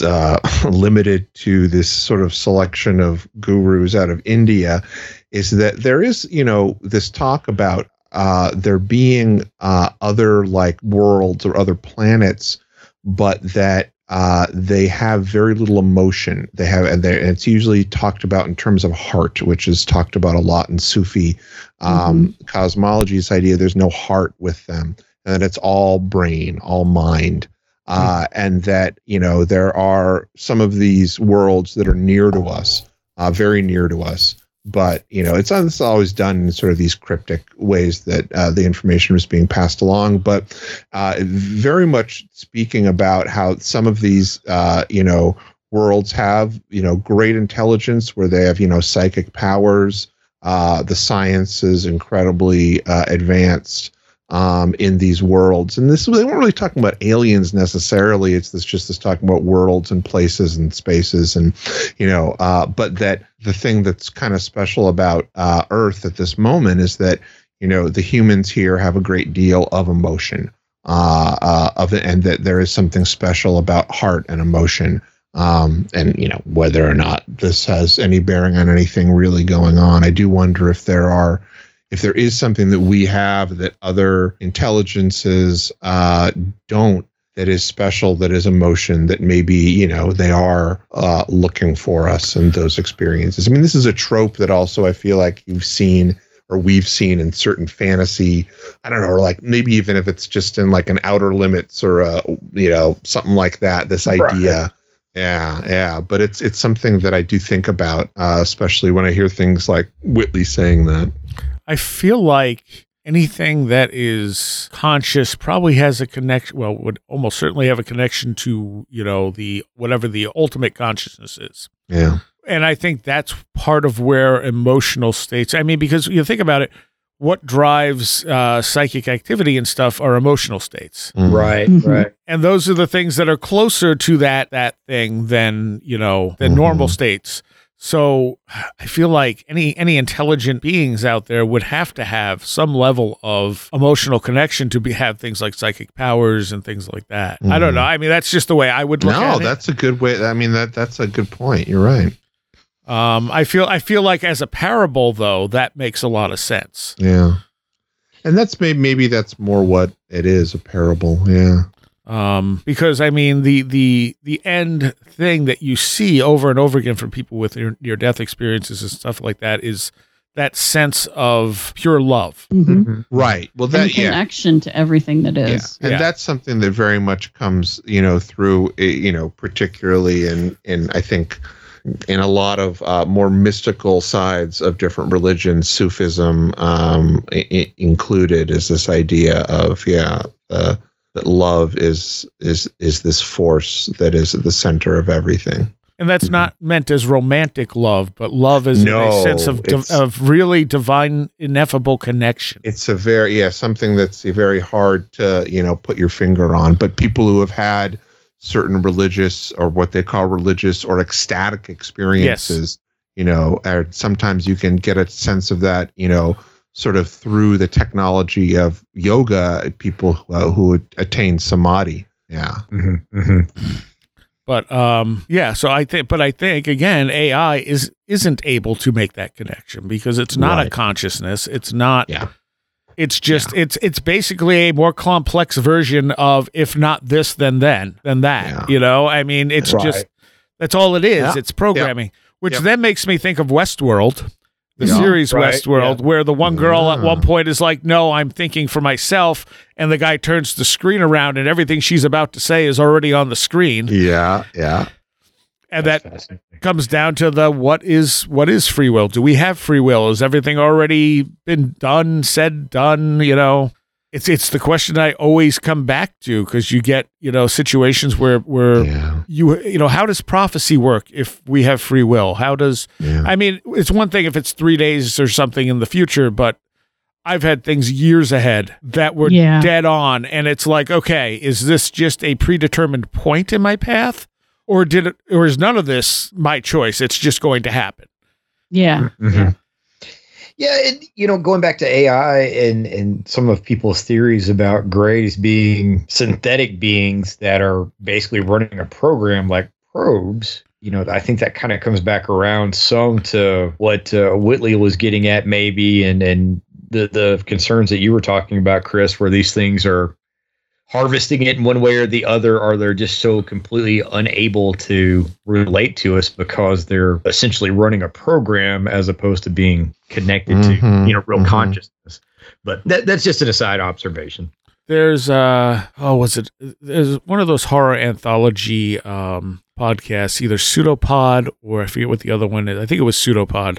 uh, limited to this sort of selection of gurus out of India, is that there is you know this talk about uh, there being uh, other like worlds or other planets, but that uh, they have very little emotion. They have, and, and, it's usually talked about in terms of heart, which is talked about a lot in Sufi um, mm-hmm. cosmology. This idea there's no heart with them, and that it's all brain, all mind, uh, mm-hmm. and that you know there are some of these worlds that are near to us, uh, very near to us, but you know it's, it's always done in sort of these cryptic ways that uh, the information was being passed along but uh, very much speaking about how some of these uh, you know worlds have you know great intelligence where they have you know psychic powers uh, the science is incredibly uh, advanced um, in these worlds. And this they weren't really talking about aliens necessarily. It's this just this talking about worlds and places and spaces and you know. Uh, but that the thing that's kind of special about uh, Earth at this moment is that you know the humans here have a great deal of emotion. Uh, uh, of it, and that there is something special about heart and emotion. Um, and you know whether or not this has any bearing on anything really going on, I do wonder if there are if there is something that we have that other intelligences uh, don't that is special that is emotion that maybe you know they are uh, looking for us and those experiences i mean this is a trope that also i feel like you've seen or we've seen in certain fantasy i don't know or like maybe even if it's just in like an outer limits or a you know something like that this idea right. Yeah, yeah, but it's it's something that I do think about, uh, especially when I hear things like Whitley saying that. I feel like anything that is conscious probably has a connection well would almost certainly have a connection to you know the whatever the ultimate consciousness is yeah and i think that's part of where emotional states i mean because you think about it what drives uh, psychic activity and stuff are emotional states mm. right mm-hmm. right and those are the things that are closer to that that thing than you know than mm-hmm. normal states so I feel like any any intelligent beings out there would have to have some level of emotional connection to be have things like psychic powers and things like that. Mm. I don't mm-hmm. know. I mean, that's just the way I would look no, that's a good way. I mean, that that's a good point. You're right. Um, I feel I feel like as a parable though, that makes a lot of sense. Yeah. And that's maybe maybe that's more what it is, a parable. Yeah um, because I mean the the the end thing that you see over and over again from people with near, near death experiences and stuff like that is that sense of pure love, mm-hmm. mm-hmm. right? Well, that and connection yeah. to everything that is, yeah. and yeah. that's something that very much comes, you know, through, eh, you know, particularly in in I think in a lot of uh, more mystical sides of different religions, Sufism um, I- included, is this idea of yeah. Uh, that love is is is this force that is at the center of everything. And that's not meant as romantic love, but love is no, a sense of of really divine, ineffable connection. It's a very yeah something that's very hard to you know put your finger on. But people who have had certain religious or what they call religious or ecstatic experiences, yes. you know, sometimes you can get a sense of that, you know, sort of through the technology of yoga, people uh, who attain samadhi. Yeah. Mm-hmm, mm-hmm. But um, yeah, so I think, but I think again, AI is isn't able to make that connection because it's not right. a consciousness. It's not. Yeah. It's just yeah. it's it's basically a more complex version of if not this then then than that. Yeah. You know, I mean, it's right. just that's all it is. Yeah. It's programming, which then makes me think of Westworld the yeah, series right, Westworld, yeah. where the one girl at one ah. point is like, "No, I'm thinking for myself," and the guy turns the screen around, and everything she's about to say is already on the screen. Yeah, yeah. And That's that comes down to the what is what is free will? Do we have free will? Is everything already been done, said, done? You know, it's it's the question I always come back to because you get you know situations where where yeah. you you know how does prophecy work if we have free will? How does yeah. I mean it's one thing if it's three days or something in the future, but I've had things years ahead that were yeah. dead on, and it's like okay, is this just a predetermined point in my path, or did it, or is none of this my choice? It's just going to happen. Yeah. Mm-hmm. Yeah, you know, going back to AI and and some of people's theories about grays being synthetic beings that are basically running a program like probes. You know, I think that kind of comes back around some to what uh, Whitley was getting at, maybe, and and the the concerns that you were talking about, Chris, where these things are harvesting it in one way or the other, or they're just so completely unable to relate to us because they're essentially running a program as opposed to being connected to Mhm, you know real mhm. consciousness. But that, that's just an aside observation. There's uh oh was it there's one of those horror anthology um podcasts, either Pseudopod or I forget what the other one is. I think it was Pseudopod.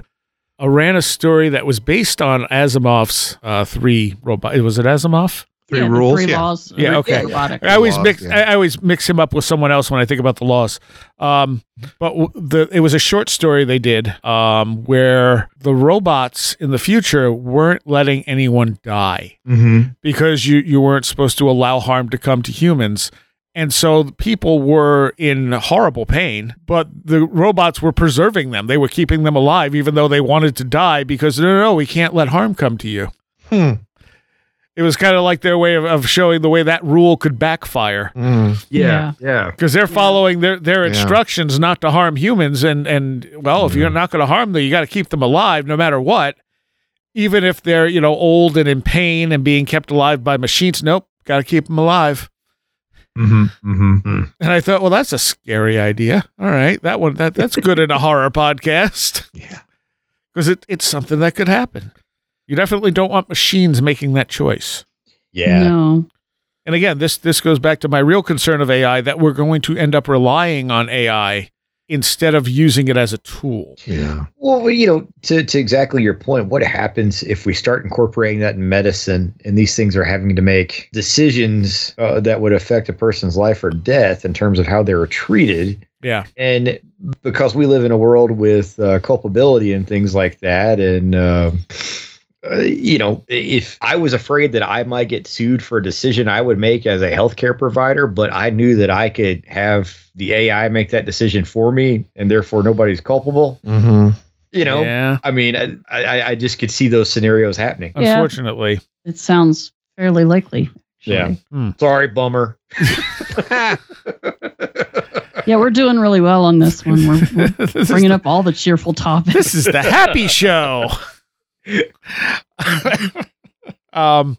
I ran a story that was based on Asimov's uh three robot. Was it Asimov? Three Yeah, the rules. Three yeah. laws. Yeah, okay. robotic. I always Laws, mix yeah. I, I always mix him up with someone else when I think about the laws. Um, but w- the it was a short story they did um, where the robots in the future weren't letting anyone die Mm-hmm. because you you weren't supposed to allow harm to come to humans. And so people were in horrible pain, but the robots were preserving them. They were keeping them alive, even though they wanted to die because no, no, no, we can't let harm come to you. Hmm. It was kind of like their way of, of showing the way that rule could backfire Mm. Yeah, yeah. because they're following their, their Yeah. instructions not to harm humans. And, and well, if you're not going to harm them, you got to keep them alive no matter what. Even if they're, you know, old and in pain and being kept alive by machines. Nope, got to keep them alive. Mm-hmm. Mm-hmm. And I thought, well, that's a scary idea. All right, that one that that's good in a horror podcast Yeah. because it, it's something that could happen. You definitely don't want machines making that choice. Yeah. No. And again, this this goes back to my real concern of AI that we're going to end up relying on AI instead of using it as a tool. Yeah. Well, you know, to, to exactly your point, what happens if we start incorporating that in medicine and these things are having to make decisions uh, that would affect a person's life or death in terms of how they were treated? Yeah. And because we live in a world with uh, culpability and things like that, and uh, uh, you know, if I was afraid that I might get sued for a decision I would make as a healthcare provider, but I knew that I could have the AI make that decision for me, and therefore nobody's culpable. Mm-hmm. You know, yeah. I mean, I, I, I just could see those scenarios happening. Yeah. Unfortunately. It sounds fairly likely. actually. Yeah. Sorry, bummer. Yeah, we're doing really well on this one. We're, we're bringing the, up all the cheerful topics. this is the happy show. um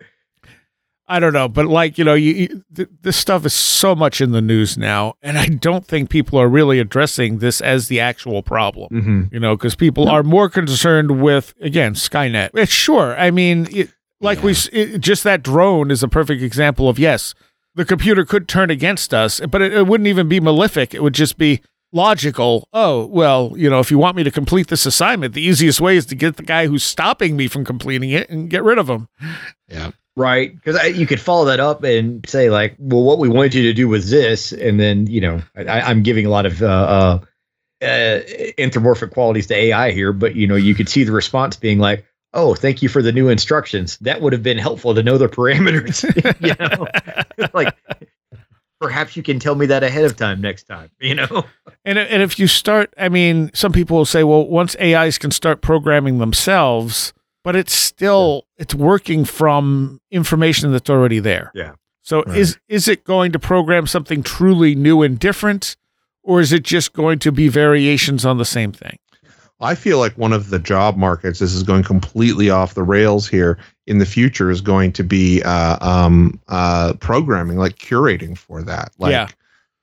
I don't know, but like, you know, you, you th- this stuff is so much in the news now, and I don't think people are really addressing this as the actual problem. Mm-hmm. you know, because people are more concerned with again Skynet. Sure, I mean, it, like we it, just that drone is a perfect example of yes, the computer could turn against us, but it, it wouldn't even be malefic. It would just be logical. Oh, well, you know, if you want me to complete this assignment, the easiest way is to get the guy who's stopping me from completing it and get rid of him. Yeah. Right, because you could follow that up and say like, "Well, what we wanted you to do was this," and then you know, I, I'm giving a lot of uh, uh, uh, anthropomorphic qualities to AI here, but you know, you could see the response being like, "Oh, thank you for the new instructions. That would have been helpful to know the parameters." you know, like perhaps you can tell me that ahead of time next time. You know, And and if you start, I mean, some people will say, well, once AIs can start programming themselves, but it's still it's working from information that's already there. Yeah. So Right. is is it going to program something truly new and different, or is it just going to be variations on the same thing? I feel like one of the job markets, this is going completely off the rails here in the future, is going to be uh, um, uh, programming, like curating for that. Like, Yeah.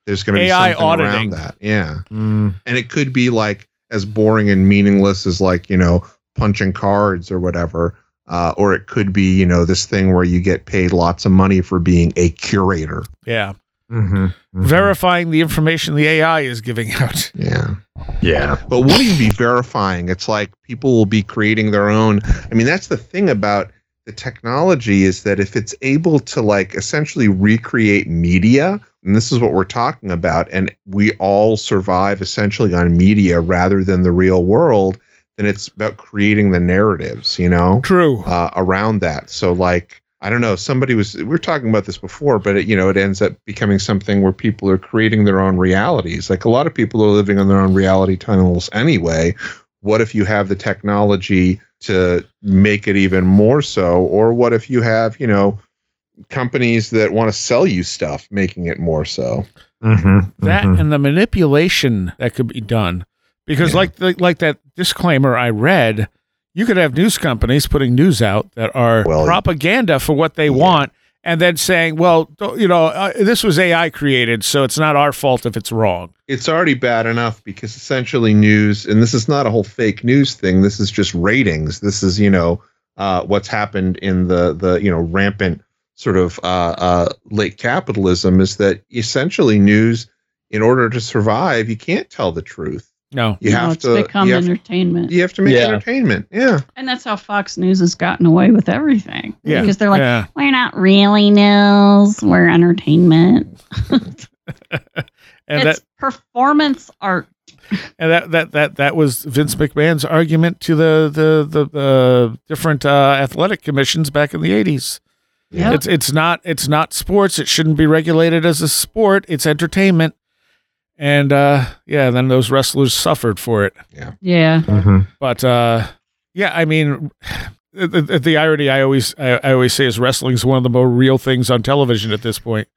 there's going to be AI something auditing. around that. Yeah. And it could be like as boring and meaningless as like, you know, punching cards or whatever. Uh, or it could be, you know, this thing where you get paid lots of money for being a curator. Yeah. mm-hmm. Verifying the information the AI is giving out. Yeah. yeah, But won't even be verifying. It's like people will be creating their own. I mean, that's the thing about the technology is that if it's able to like essentially recreate media, and this is what we're talking about, and we all survive essentially on media rather than the real world, then it's about creating the narratives, you know, True. uh, around that. So like. I don't know. Somebody was. We were talking about this before, but it, you know, it ends up becoming something where people are creating their own realities. Like a lot of people are living in their own reality tunnels anyway. What if you have the technology to make it even more so? Or what if you have, you know, companies that want to sell you stuff making it more so? Mm-hmm. that and the manipulation that could be done because Yeah. like the, like that disclaimer i read you could have news companies putting news out that are Well, propaganda for what they yeah. want and then saying well you know uh, this was ai created so it's not our fault if it's wrong It's already bad enough because essentially news, and this is not a whole fake news thing. This is just ratings. This is, you know, uh, what's happened in the the you know rampant sort of uh, uh, late capitalism is that essentially news, in order to survive, you can't tell the truth. No You No, have it's to become you have, entertainment. you have to make Yeah. entertainment. Yeah. And that's how Fox News has gotten away with everything. Yeah. Because they're like, yeah we're not really news, we're entertainment. and it's that performance art. and that, that that that was Vince McMahon's argument to the the the, the different uh, athletic commissions back in the 80s Yeah. It's it's not it's not sports. It shouldn't be regulated as a sport. It's entertainment. And uh yeah, then those wrestlers suffered for it. Yeah. Mm-hmm. But uh yeah, I mean the, the, the irony I always I, I always say is wrestling is one of the more real things on television at this point.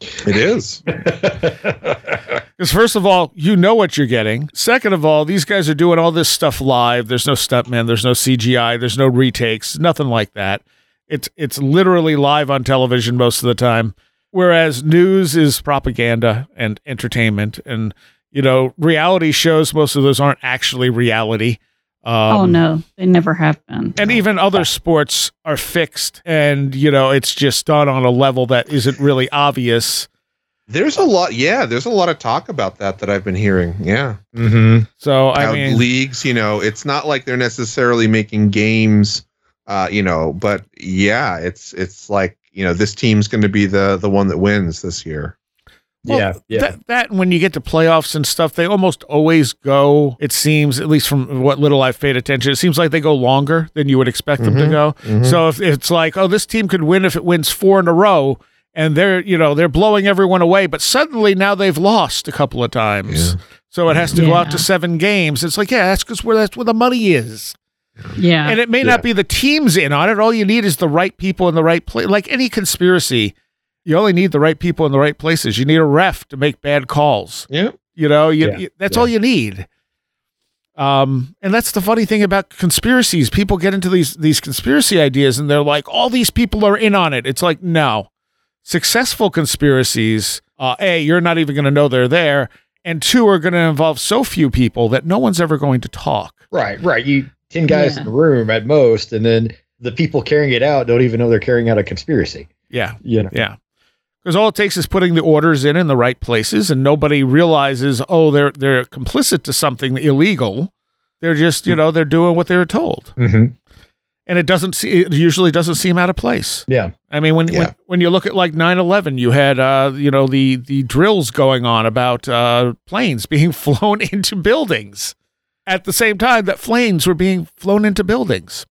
It is. Because first of all, you know what you're getting. Second of all, these guys are doing all this stuff live. There's no stuntmen. There's no CGI. There's no retakes. Nothing like that. It's it's literally live on television most of the time. Whereas news is propaganda and entertainment, and you know reality shows. Most of those aren't actually reality. Um, oh no, they never have been. And even other sports are fixed, and you know it's just done on a level that isn't really obvious. There's a lot. Yeah, there's a lot of talk about that that I've been hearing. Yeah. Mm-hmm. So I How mean, leagues, you know, it's not like they're necessarily making games, uh, you know, but yeah, it's it's like you know this team's going to be the the one that wins this year. Well, yeah. Yeah. That, that when you get to playoffs and stuff, they almost always go. It seems, at least from what little I've paid attention, it seems like they go longer than you would expect them to Mhm. go. Mhm. So if it's like, oh, this team could win if it wins four in a row, and they're you know they're blowing everyone away, but suddenly now they've lost a couple of times, Yeah. so it has to go out to seven games. It's like, yeah, that's because where that's where the money is, yeah. and it may Yeah. not be the teams in on it. All you need is the right people in the right place. Like any conspiracy, you only need the right people in the right places. You need a ref to make bad calls. yeah, You know, you, Yeah, you- that's yeah. all you need. Um, and that's the funny thing about conspiracies. People get into these these conspiracy ideas, and they're like, "All these people are in on it." It's like, no, successful conspiracies. Uh, a, you're not even going to know they're there, and two, are going to involve so few people that no one's ever going to talk. Right, right. You ten guys Yeah. in the room at most, and then the people carrying it out don't even know they're carrying out a conspiracy. Yeah, You know. yeah. Because all it takes is putting the orders in in the right places, and nobody realizes, oh, they're they're complicit to something illegal. They're just, you know, they're doing what they were told. Mm-hmm. and it doesn't see it usually doesn't seem out of place Yeah. i mean when when, when you look at like 9-11 you had uh you know the the drills going on about uh planes being flown into buildings at the same time that planes were being flown into buildings.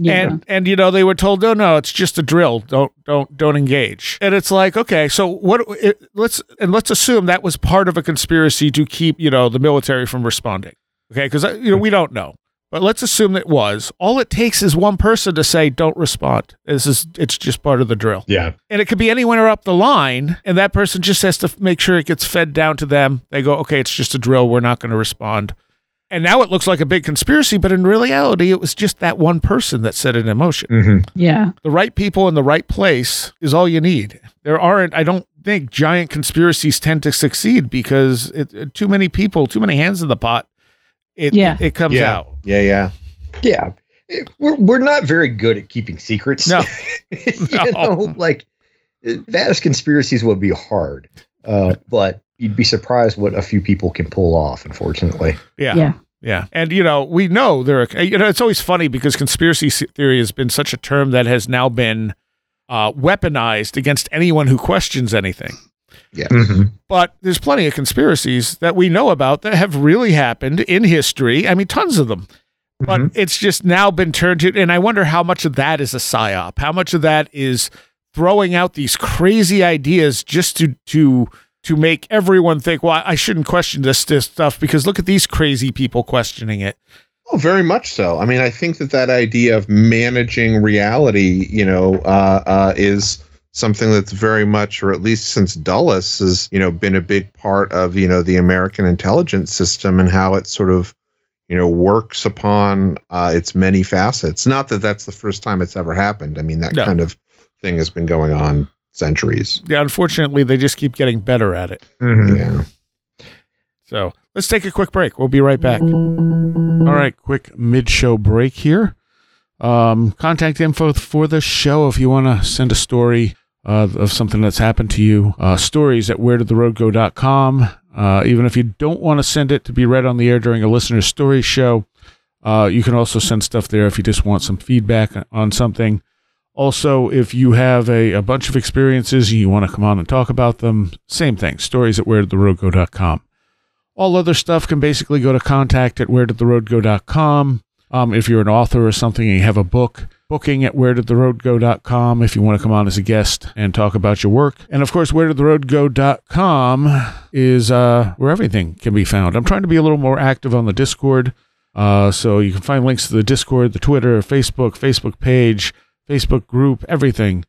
Yeah. and and you know they were told no no it's just a drill. Don't don't don't engage. And it's like okay so what it, let's and let's assume that was part of a conspiracy to keep you know the military from responding okay? Because uh, you know we don't know. But let's assume that it was. All it takes is one person to say don't respond. This is it's just part of the drill. Yeah. and it could be anywhere up the line and that person just has to make sure it gets fed down to them. They go okay it's just a drill. We're not going to respond and now it looks like a big conspiracy but in reality it was just that one person that set it in motion Mm-hmm. yeah. the right people in the right place is all you need there aren't i don't think giant conspiracies tend to succeed because it, it- too many people too many hands in the pot it, Yeah. it comes Yeah. out yeah, yeah. Yeah. It- We're, we're not very good at keeping secrets. No. you No. know, like vast conspiracies would be hard, uh, but you'd be surprised what a few people can pull off. Unfortunately. yeah Yeah. Yeah. And, you know, we know there are, you know, it's always funny because conspiracy theory has been such a term that has now been uh, weaponized against anyone who questions anything. Yeah. But there's plenty of conspiracies that we know about that have really happened in history. I mean, tons of them. But it's just now been turned to, and I wonder how much of that is a psyop. How much of that is throwing out these crazy ideas just to to to make everyone think, well, I shouldn't question this this stuff because look at these crazy people questioning it. Oh, very much so. I mean, I think that that idea of managing reality, you know, uh, uh, is something that's very much, or at least since Dulles, has you know been a big part of you know the American intelligence system and how it sort of you know works upon uh, its many facets. Not that that's the first time it's ever happened. I mean, that No. kind of thing has been going on centuries. Yeah, unfortunately, they just keep getting better at it. Yeah. So let's take a quick break. We'll be right back. All right, quick mid show break here. Um, contact info for the show if you want to send a story uh, of something that's happened to you. Uh, stories at where did the road go.com. Uh, even if you don't want to send it to be read on the air during a listener story show, uh, you can also send stuff there if you just want some feedback on something. Also, if you have a, a bunch of experiences and you want to come on and talk about them, same thing. Stories at where did the road. All other stuff can basically go to contact at where did the road. Um, if you're an author or something and you have a book, booking at where did the road if you want to come on as a guest and talk about your work. And of course, where did the road is uh, where everything can be found. I'm trying to be a little more active on the Discord. Uh, so you can find links to the Discord, the Twitter, Facebook, Facebook page, Facebook group, everything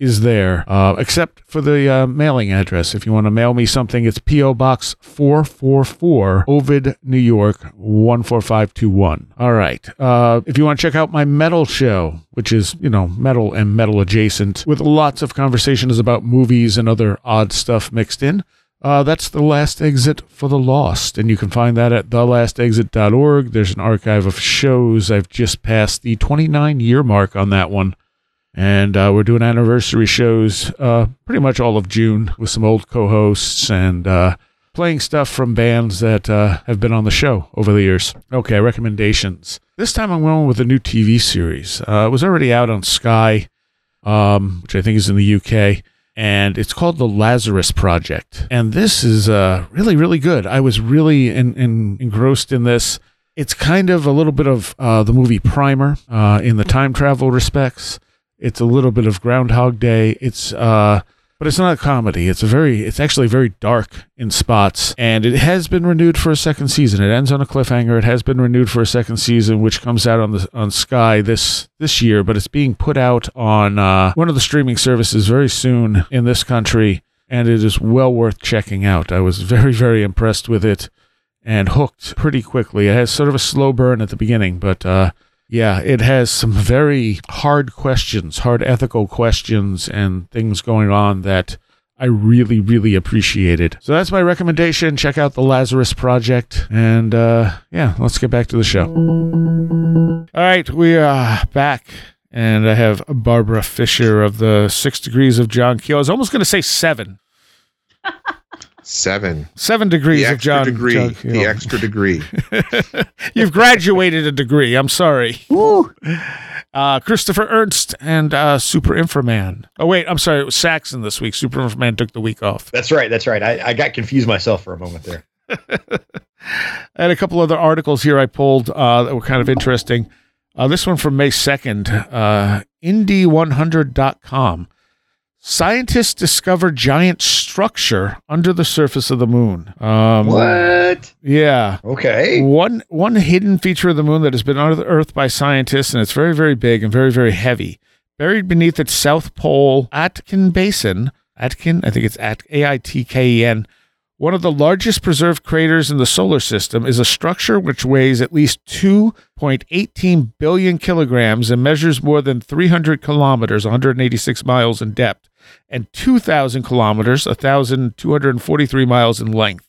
is there, uh, except for the uh, mailing address. If you want to mail me something, it's P.O. Box 444, Ovid, New York, 14521. All right. Uh, if you want to check out my metal show, which is, you know, metal and metal adjacent, with lots of conversations about movies and other odd stuff mixed in, uh, that's The Last Exit for the Lost, and you can find that at thelastexit.org. There's an archive of shows. I've just passed the 29 year mark on that one. And uh, we're doing anniversary shows uh, pretty much all of June with some old co hosts and uh, playing stuff from bands that uh, have been on the show over the years. Okay, recommendations. This time I'm going with a new TV series. Uh, it was already out on Sky, um, which I think is in the UK, and it's called The Lazarus Project. And this is uh, really, really good. I was really in, in, engrossed in this. It's kind of a little bit of the movie Primer in the time travel respects. It's a little bit of Groundhog Day. It's uh but it's not a comedy. It's a very it's actually very dark in spots and it has been renewed for a second season. It ends on a cliffhanger. It has been renewed for a second season which comes out on the on Sky this this year, but it's being put out on uh one of the streaming services very soon in this country and it is well worth checking out. I was very very impressed with it and hooked pretty quickly. It has sort of a slow burn at the beginning, but uh yeah, it has some very hard questions, hard ethical questions, and things going on that I really, really appreciated. So that's my recommendation. Check out the Lazarus Project. And uh, yeah, let's get back to the show. All right, we are back. And I have Barbara Fisher of the Six Degrees of John Keel. I was almost going to say seven. Seven. Seven degrees of John, degree. John Keel. The extra degree. You've graduated a degree. I'm sorry. Uh, Christopher Ernst and uh, Super Inframan. Oh, wait. I'm sorry. It was Saxon this week. Super Inframan took the week off. That's right. That's right. I, I got confused myself for a moment there. I had a couple other articles here I pulled uh, that were kind of interesting. Uh, this one from May 2nd, uh, Indy100.com. Scientists discover giant structure under the surface of the moon. Um, What? Yeah. Okay. One one hidden feature of the moon that has been under the Earth by scientists, and it's very, very big and very, very heavy. Buried beneath its south pole Atkin Basin, Atkin, I think it's at A I T K E N. One of the largest preserved craters in the solar system is a structure which weighs at least 2.18 billion kilograms and measures more than 300 kilometers, 186 miles in depth, and 2,000 kilometers, 1,243 miles in length.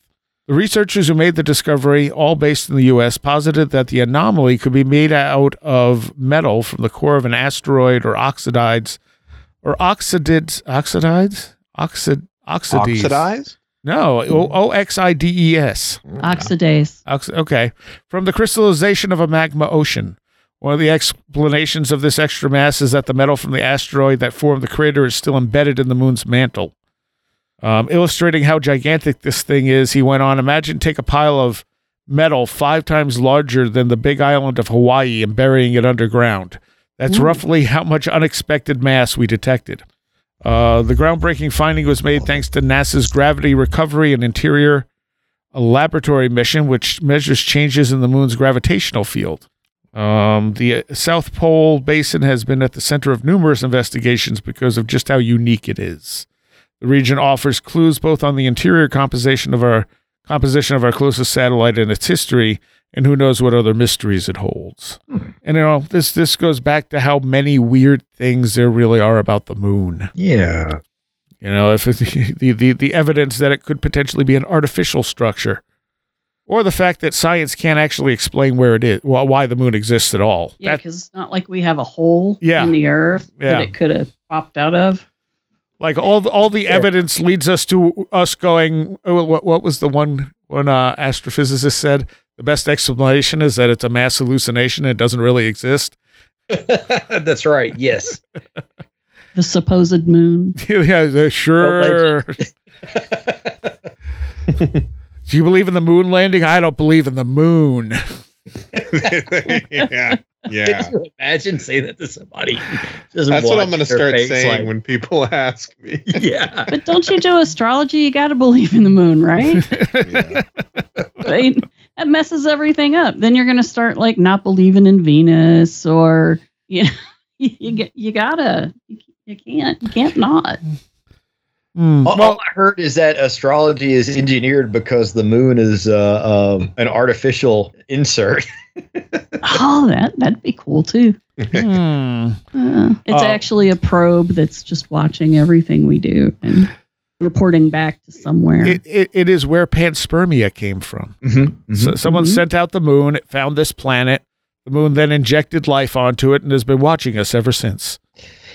The researchers who made the discovery, all based in the U.S., posited that the anomaly could be made out of metal from the core of an asteroid or oxides, or oxidids, oxidides, oxid, oxides. Oxidize? No, O O X I D E S. Oxidase. Ox- Okay. From the crystallization of a magma ocean. One of the explanations of this extra mass is that the metal from the asteroid that formed the crater is still embedded in the moon's mantle. Um, illustrating how gigantic this thing is, he went on Imagine take a pile of metal five times larger than the big island of Hawaii and burying it underground. That's roughly how much unexpected mass we detected. Uh, the groundbreaking finding was made thanks to NASA's Gravity Recovery and Interior laboratory mission which measures changes in the moon's gravitational field. Um, the South Pole Basin has been at the center of numerous investigations because of just how unique it is. The region offers clues both on the interior composition of our composition of our closest satellite and its history, and who knows what other mysteries it holds. And you know, this this goes back to how many weird things there really are about the moon. Yeah. You know, if it's the, the the evidence that it could potentially be an artificial structure, or the fact that science can't actually explain where it is, wh- why the moon exists at all. Yeah, because it's not like we have a hole Yeah. in the earth Yeah. that it could have popped out of. like all the, all the evidence leads us to us going. Oh, what what was the one one uh, astrophysicist said? The best explanation is that it's a mass hallucination. It doesn't really exist. That's right. Yes. The supposed moon. yeah, sure. Do you believe in the moon landing? I don't believe in the moon. yeah. Yeah. Could you imagine saying that to somebody? Just That's what I'm going to start saying like, when people ask me. yeah. But don't you do astrology? You got to believe in the moon, right? Yeah. I mean, that messes everything up. Then you're going to start like not believing in Venus or you know, you get you gotta you, you can't you can't not. Hmm. All, Well, all I heard is that astrology is engineered because the moon is uh, um, an artificial insert. Oh, that that'd be cool too. hmm. Uh, it's actually a probe that's just watching everything we do and reporting back to somewhere. it, it, it is where panspermia came from. Mm-hmm. So someone Mhm. sent out the moon, it found this planet. The moon then injected life onto it and has been watching us ever since.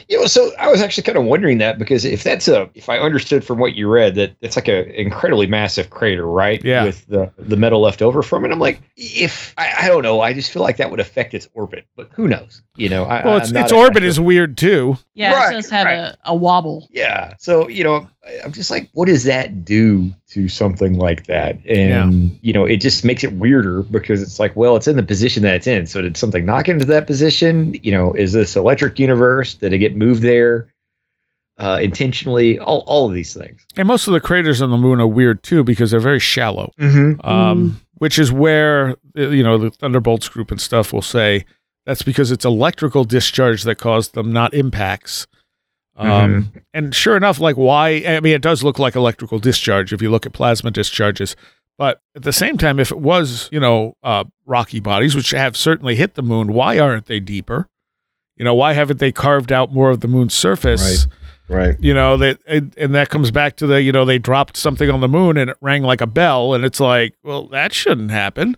You know, so I was actually kind of wondering that because if that's a, if I understood from what you read that it's like an incredibly massive crater, right? Yeah. With the the metal left over from it, I'm like, if I, I don't know, I just feel like that would affect its orbit, but who knows? You know, I, Well, I'm its, not its orbit is weird too. yeah, right, it does have right. a, a wobble. Yeah. So, you know, I- I'm just like, what does that do to something like that? And, you know, it just makes it weirder because it's like, well, it's in the position that it's in. So did something knock into that position? You know, is this electric universe? Did it get moved there uh, intentionally? All, all of these things. And most of the craters on the moon are weird too because they're very shallow. Mm-hmm. Um, which is where uh, you know the Thunderbolts group and stuff will say that's because it's electrical discharge that caused them, not impacts. Um, And sure enough, like why? I mean, it does look like electrical discharge if you look at plasma discharges. But at the same time, if it was, you know, uh, rocky bodies, which have certainly hit the moon, why aren't they deeper? You know, why haven't they carved out more of the moon's surface? Right. Right. you know that and, and that comes back to the you know they dropped something on the moon and it rang like a bell and it's like well that shouldn't happen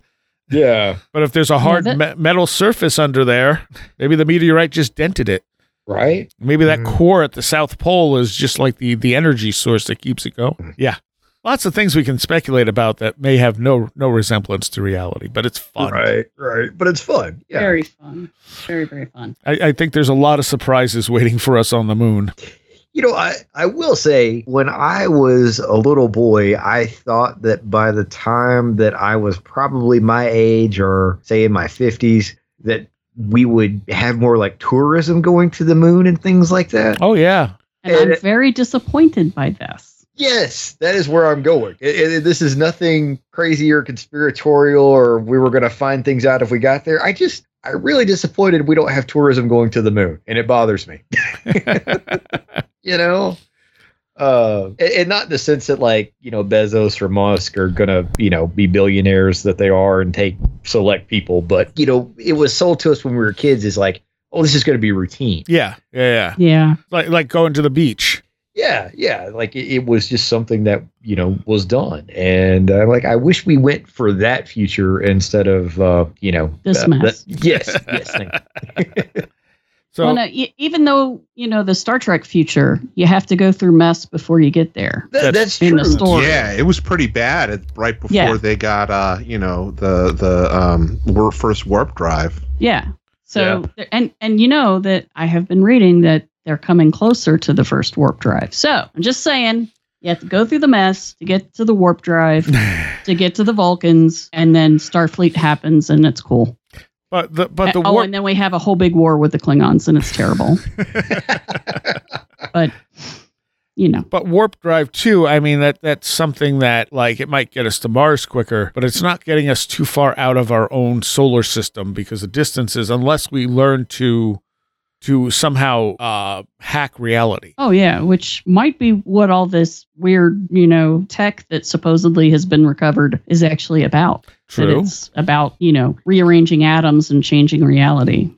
Yeah. but if there's a hard that- me- metal surface under there maybe the meteorite just dented it Right. maybe that Mhm. core at the south pole is just like the the energy source that keeps it going yeah lots of things we can speculate about that may have no no resemblance to reality but it's fun Right. Right. But it's fun. Yeah. Very fun. Very, very fun. I, I think there's a lot of surprises waiting for us on the moon You know, I, I will say, when I was a little boy, I thought that by the time that I was probably my age or say in my 50s, that we would have more like tourism going to the moon and things like that. oh yeah And And- I'm very disappointed by this. Yes, that is where I'm going. It- it- this is nothing crazy or conspiratorial or we were going to find things out if we got there. I just, I'm really disappointed we don't have tourism going to the moon, and it bothers me. you know uh and, and not in the sense that like you know bezos or musk are gonna you know be billionaires that they are and take select people but you know it was sold to us when we were kids is like oh this is gonna be routine yeah yeah yeah Yeah. like like going to the beach yeah yeah like it, it was just something that you know was done and uh, like i wish we went for that future instead of uh you know This uh, mess. that- yes yes thank you. so well, no, e- even though you know the Star Trek future, you have to go through mess before you get there. That- That's that's, in true the story. Yeah, it was pretty bad at, right before Yeah. they got uh, you know, the the um war, first warp drive. Yeah. So there- and and you know that I have been reading that they're coming closer to the first warp drive. So I'm just saying you have to go through the mess to get to the warp drive, to get to the Vulcans, and then Starfleet happens and it's cool. but the but the uh, oh, and then we have a whole big war with the Klingons and it's terrible. but you you know, But warp drive too, I mean that that's something that like it might get us to Mars quicker, but it's not getting us too far out of our own solar system because the distances unless we learn to to somehow uh hack reality. oh yeah, which might be what all this weird, you know, tech that supposedly has been recovered is actually about. That True. it's about, you know, rearranging atoms and changing reality.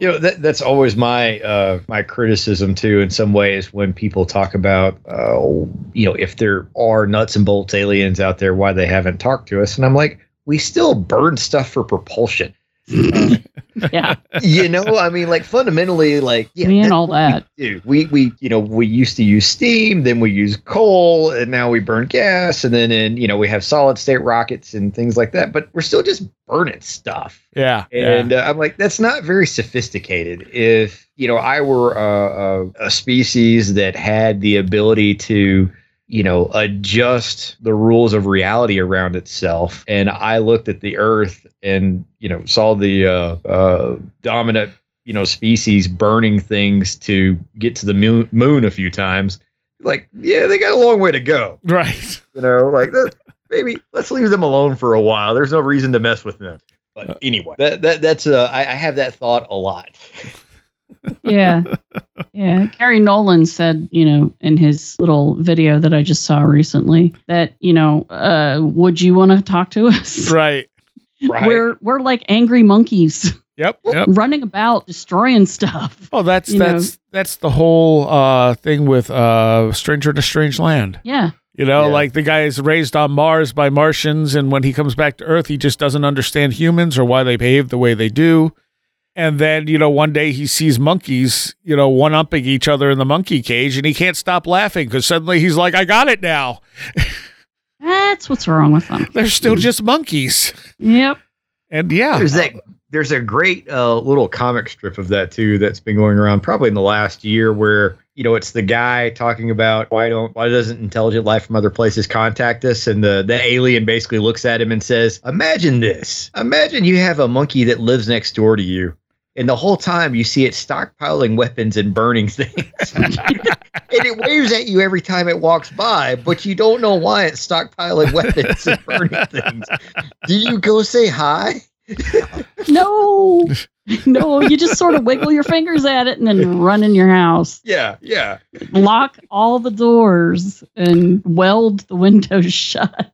You know, that, that's always my uh, my criticism too. In some ways, when people talk about, uh, you know, if there are nuts and bolts aliens out there, why they haven't talked to us, and I'm like, we still burn stuff for propulsion. Yeah. you know, I mean, like fundamentally, like yeah, Me and all what we that. do. We we you know we used to use steam, then we use coal, and now we burn gas, and then and you know we have solid state rockets and things like that. But we're still just burning stuff. Yeah. And yeah. uh, I'm like, that's not very sophisticated. If you know, I were a, a, a species that had the ability to, you know, adjust the rules of reality around itself, and I looked at the Earth and you know saw the uh, uh, dominant, you know, species burning things to get to the moon, moon a few times. Like, yeah, they got a long way to go. Right. You know, like that, maybe let's leave them alone for a while. There's no reason to mess with them. But anyway, that, that that's uh, I, I have that thought a lot. yeah yeah gary nolan said you know in his little video that i just saw recently that you know uh would you want to talk to us Right. Right. we're we're like angry monkeys Yep. Yep. running about destroying stuff Oh, that's You know. that's that's the whole uh thing with uh Stranger in a Strange Land. yeah You know, Yeah. like the guy is raised on Mars by Martians, and when he comes back to Earth, he just doesn't understand humans or why they behave the way they do. And then, you know, one day he sees monkeys, you know, one upping each other in the monkey cage, and he can't stop laughing because suddenly he's like, I got it now. that's what's wrong with them They're still just monkeys. yep And yeah. There's that. There's a great uh, little comic strip of that too that's been going around probably in the last year where you know it's the guy talking about why don't why doesn't intelligent life from other places contact us and the the alien basically looks at him and says imagine this imagine you have a monkey that lives next door to you and the whole time you see it stockpiling weapons and burning things. And it waves at you every time it walks by but you don't know why it's stockpiling weapons and burning things. Do you go say hi? No. No you just sort of wiggle your fingers at it and then run in your house. Yeah, yeah. lock all the doors and weld the windows shut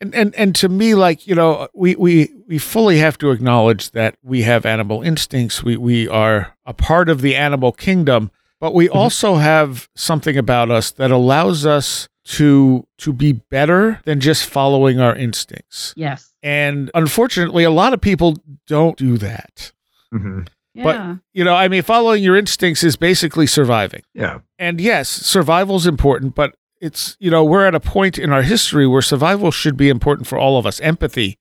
and and and to me like you know we we we fully have to acknowledge that we have animal instincts. We we are a part of the animal kingdom but we also have something about us that allows us to to be better than just following our instincts. Yes. And unfortunately a lot of people don't do that. Mm-hmm. yeah. But- you know i mean following your instincts is basically surviving. Yeah. and yes, survival is important, but it's, you know, we're at a point in our history where survival should be important for all of us. Empathy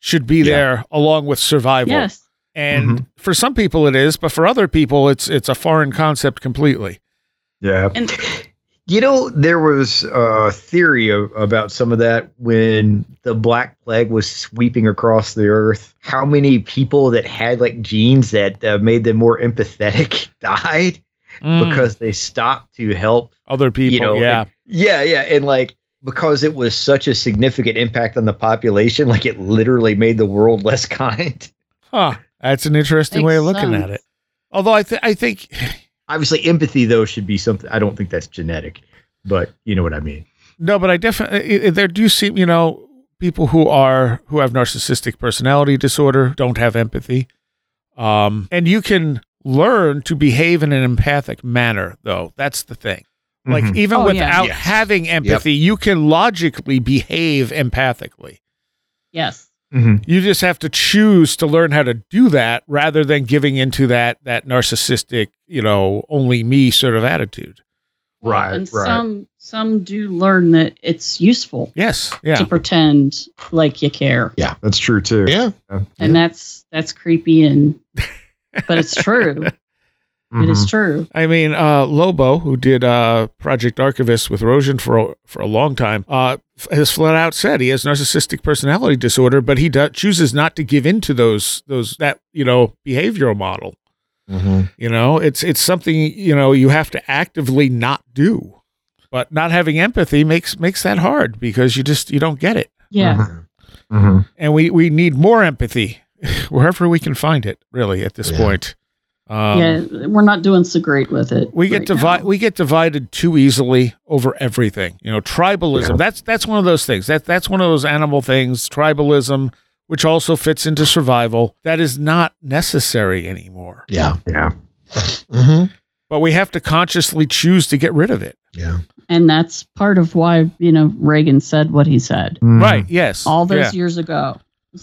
should be Yeah. there along with survival. yes And for some people it is, but for other people it's it's a foreign concept completely. Yeah. And- you know, there was a theory of, about some of that when the Black Plague was sweeping across the earth. How many people that had like genes that uh, made them more empathetic died Mm, because they stopped to help other people, you know, yeah. Yeah, yeah, and like because it was such a significant impact on the population, like it literally made the world less kind. Huh. That's an interesting way of Makes looking at it. Although I th- I think Obviously, empathy though should be something. I don't think that's genetic, but you know what I mean. No, but I definitely there do seem you know people who are who have narcissistic personality disorder don't have empathy, um, and you can learn to behave in an empathic manner. Though that's the thing. Like Mhm. even Oh, yeah. without Yes. having empathy, you can logically behave empathically. yes You just have to choose to learn how to do that rather than giving into that that narcissistic, you know, only me sort of attitude. Right, and right. some some do learn that it's useful Yes, yeah. to pretend like you care Yeah, that's true too. Yeah. and that's that's creepy and but it's true It is Mhm. true I mean, uh, Lobo, who did uh, Project Archivist with Rosen for for a long time, uh, has flat out said he has narcissistic personality disorder, but he do- chooses not to give into those those that you know behavioral model. Mhm. You know, it's it's something you know you have to actively not do. But not having empathy makes makes that hard because you just you don't get it. Yeah. Mhm. Mhm. And we we need more empathy wherever we can find it. Really, at this Yeah. point. Um, yeah. We're not doing so great with it. we get right divided. We get divided too easily over everything. You know, tribalism. Yeah. That's that's one of those things. That that's one of those animal things. Tribalism, which also fits into survival. That is not necessary anymore. Yeah. Yeah. hmm But we have to consciously choose to get rid of it. Yeah. And that's part of why, you know, Reagan said what he said Right? Yes. all those Yeah. years ago.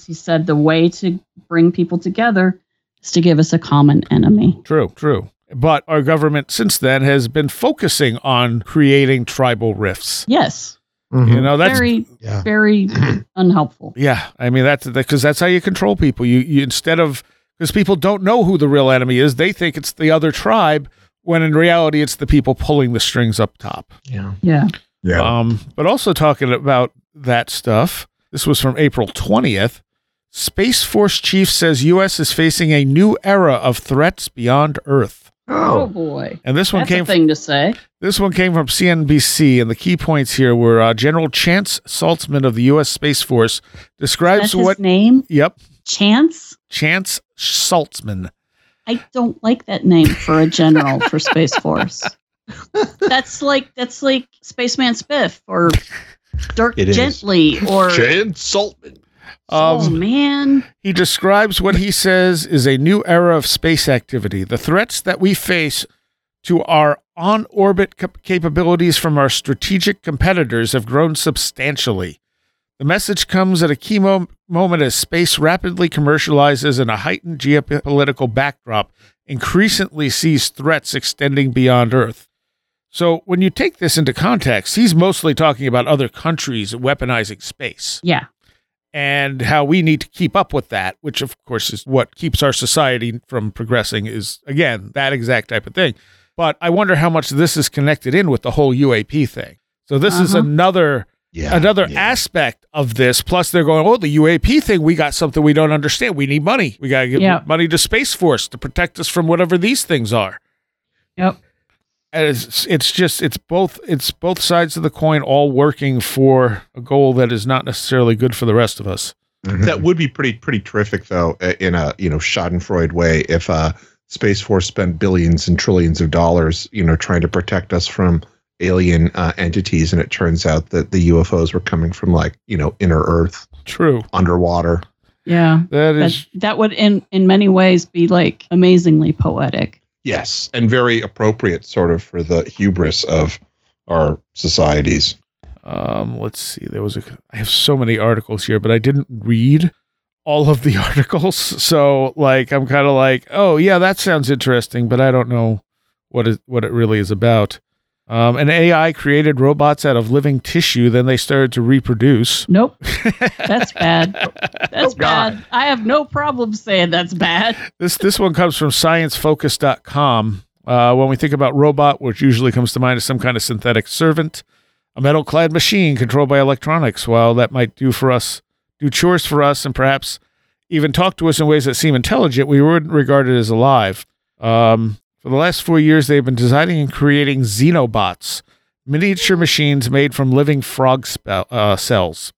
He said the way to bring people together is to give us a common enemy. True. True. But our government since then has been focusing on creating tribal rifts. Yes. Mhm. You know, that's very, Yeah. very unhelpful. Yeah, I mean that's because that's how you control people. You you instead of because people don't know who the real enemy is, they think it's the other tribe when in reality it's the people pulling the strings up top. Yeah. Yeah. Yeah. Um, but also talking about that stuff. This was from April twentieth. Space Force chief says U.S. is facing a new era of threats beyond Earth. Oh, oh. boy. And this one That's came a thing to say. this one came from CNBC, and the key points here were uh, General Chance Saltzman of the U.S. Space Force describes That's his what. name? Yep, Chance? Chance Saltzman. I don't like that name for a general for Space Force. That's like that's like Spaceman Spiff or Dirk It is. Gently or Chance Saltzman. Oh Um, man. he describes what he says is a new era of space activity. The threats that we face to our on orbit cap- capabilities from our strategic competitors have grown substantially. The message comes at a key mo- moment as space rapidly commercializes and a heightened geopolitical backdrop increasingly sees threats extending beyond Earth. So, when you take this into context, he's mostly talking about other countries weaponizing space Yeah. And how we need to keep up with that, which of course is what keeps our society from progressing is again that exact type of thing. But I wonder how much this is connected in with the whole UAP thing. So this is Uh-huh. another Yeah. another yeah. aspect of this. Plus they're going, oh, the UAP thing, we got something we don't understand. We need money. We got to give Yeah. money to Space Force to protect us from whatever these things are. Yep. And it's it's just it's both it's both sides of the coin all working for a goal that is not necessarily good for the rest of us. That would be pretty pretty terrific though uh, in a you know Schadenfreude way if uh Space Force spent billions and trillions of dollars you know trying to protect us from alien uh, entities and it turns out that the UFOs were coming from like you know inner Earth True. underwater. Yeah. That That, is that would in in many ways be like amazingly poetic. Yes, and very appropriate sort of for the hubris of our societies. Um, let's see. There was a. I have so many articles here, but I didn't read all of the articles. So, like, I'm kind of like, oh yeah, that sounds interesting, but I don't know what it what it really is about. Um, an AI created robots out of living tissue. Then they started to reproduce. Nope. That's bad. That's Oh, bad. I have no problem saying that's bad. This this one comes from ScienceFocus.com. Uh, when we think about robot, which usually comes to mind is some kind of synthetic servant, a metal-clad machine controlled by electronics. While that might do for us, do chores for us, and perhaps even talk to us in ways that seem intelligent, we wouldn't regard it as alive. Um, for the last four years, they've been designing and creating xenobots, miniature machines made from living frog spe- uh, cells.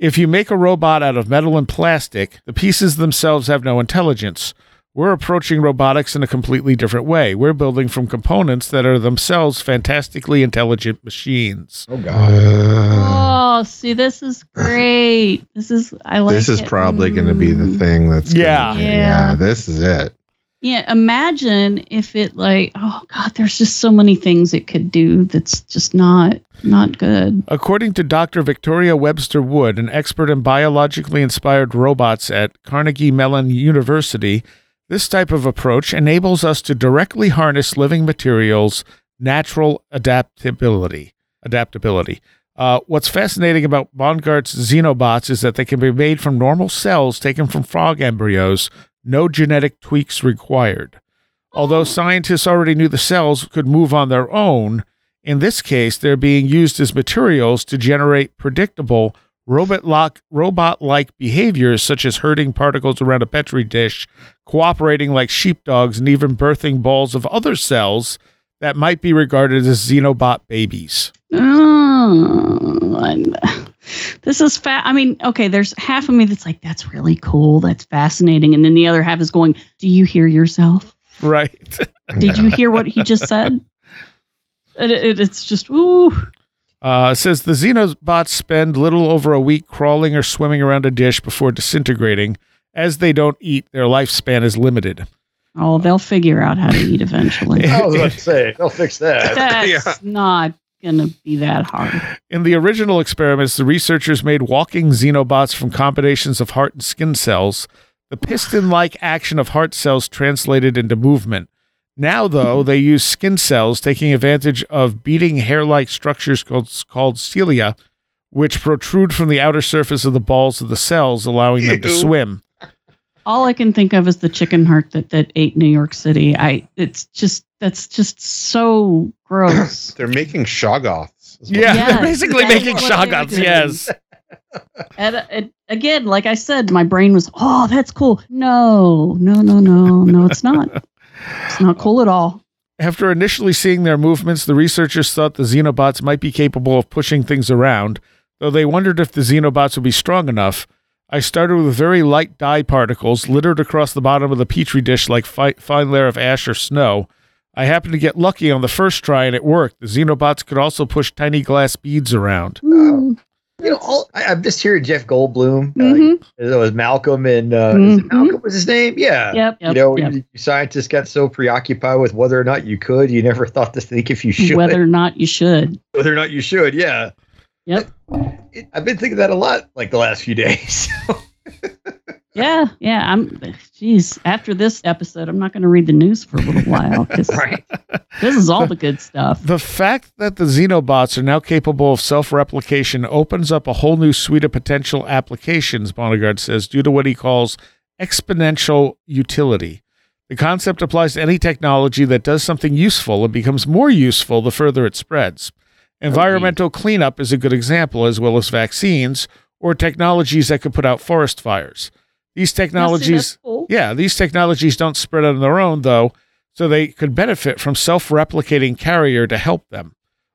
If you make a robot out of metal and plastic, the pieces themselves have no intelligence. We're approaching robotics in a completely different way. We're building from components that are themselves fantastically intelligent machines. Oh God. Uh, Oh, see, this is great. This is I like. this is it. probably going to be the Mm. thing that's gonna- Yeah. Yeah. This is it. Yeah, imagine if it like, oh god, there's just so many things it could do that's just not not good. According to Dr. Victoria Webster Wood, an expert in biologically inspired robots at Carnegie Mellon University, this type of approach enables us to directly harness living materials' natural adaptability. Adaptability. Uh, what's fascinating about Bongard's xenobots is that they can be made from normal cells taken from frog embryos, no genetic tweaks required. Although scientists already knew the cells could move on their own, in this case, they're being used as materials to generate predictable, robot like behaviors such as herding particles around a petri dish, cooperating like sheepdogs, and even birthing balls of other cells that might be regarded as xenobot babies. Oh, this is fa- I mean, okay, there's half of me that's like, that's really cool. That's fascinating. And then the other half is going, do you hear yourself? Right. Did you hear what he just said? It, it, it's just, ooh. Uh, it says the xenobots spend little over a week crawling or swimming around a dish before disintegrating. As they don't eat, their lifespan is limited. Oh, they'll figure out how to eat eventually. I was about to say, they'll fix that. That's Yeah. not going to be that hard. In the original experiments, the researchers made walking xenobots from combinations of heart and skin cells. The piston like action of heart cells translated into movement. Now, though, they use skin cells, taking advantage of beating hair like structures called, called cilia, which protrude from the outer surface of the balls of the cells, allowing them to swim. All I can think of is the chicken heart that, that ate New York City. I it's just that's just so gross. They're making shoggoths. is what Yeah, Yes, they're basically making what they're shoggoths. Yes. and, uh, and again, like I said, my brain was, oh, that's cool. No, no, no, no, no, it's not. It's not cool at all. After initially seeing their movements, the researchers thought the xenobots might be capable of pushing things around, though they wondered if the xenobots would be strong enough. I started with very light dye particles littered across the bottom of the petri dish like fi- fine layer of ash or snow. I happened to get lucky on the first try and it worked. The xenobots could also push tiny glass beads around. Mm, You know, all, I, I'm just hearing Jeff Goldblum. Uh, mhm. it was Malcolm and uh, is it Mhm. Malcolm was his name? Yeah. Yep, you know, yep. you, you scientists got so preoccupied with whether or not you could, you never thought to think if you should, Whether or not you should. whether or not you should. Yeah. Yep. It, I've been thinking that a lot, like the last few days. Yeah, yeah. I'm. Geez, after this episode, I'm not going to read the news for a little while because right. this is all the good stuff. The fact that the xenobots are now capable of self replication opens up a whole new suite of potential applications, Bongard says, due to what he calls exponential utility. The concept applies to any technology that does something useful and becomes more useful the further it spreads. Environmental cleanup is a good example, as well as vaccines or technologies that could put out forest fires. These technologies. cool. Yeah, these technologies don't spread on their own, though, so they could benefit from self replicating carrier to help them.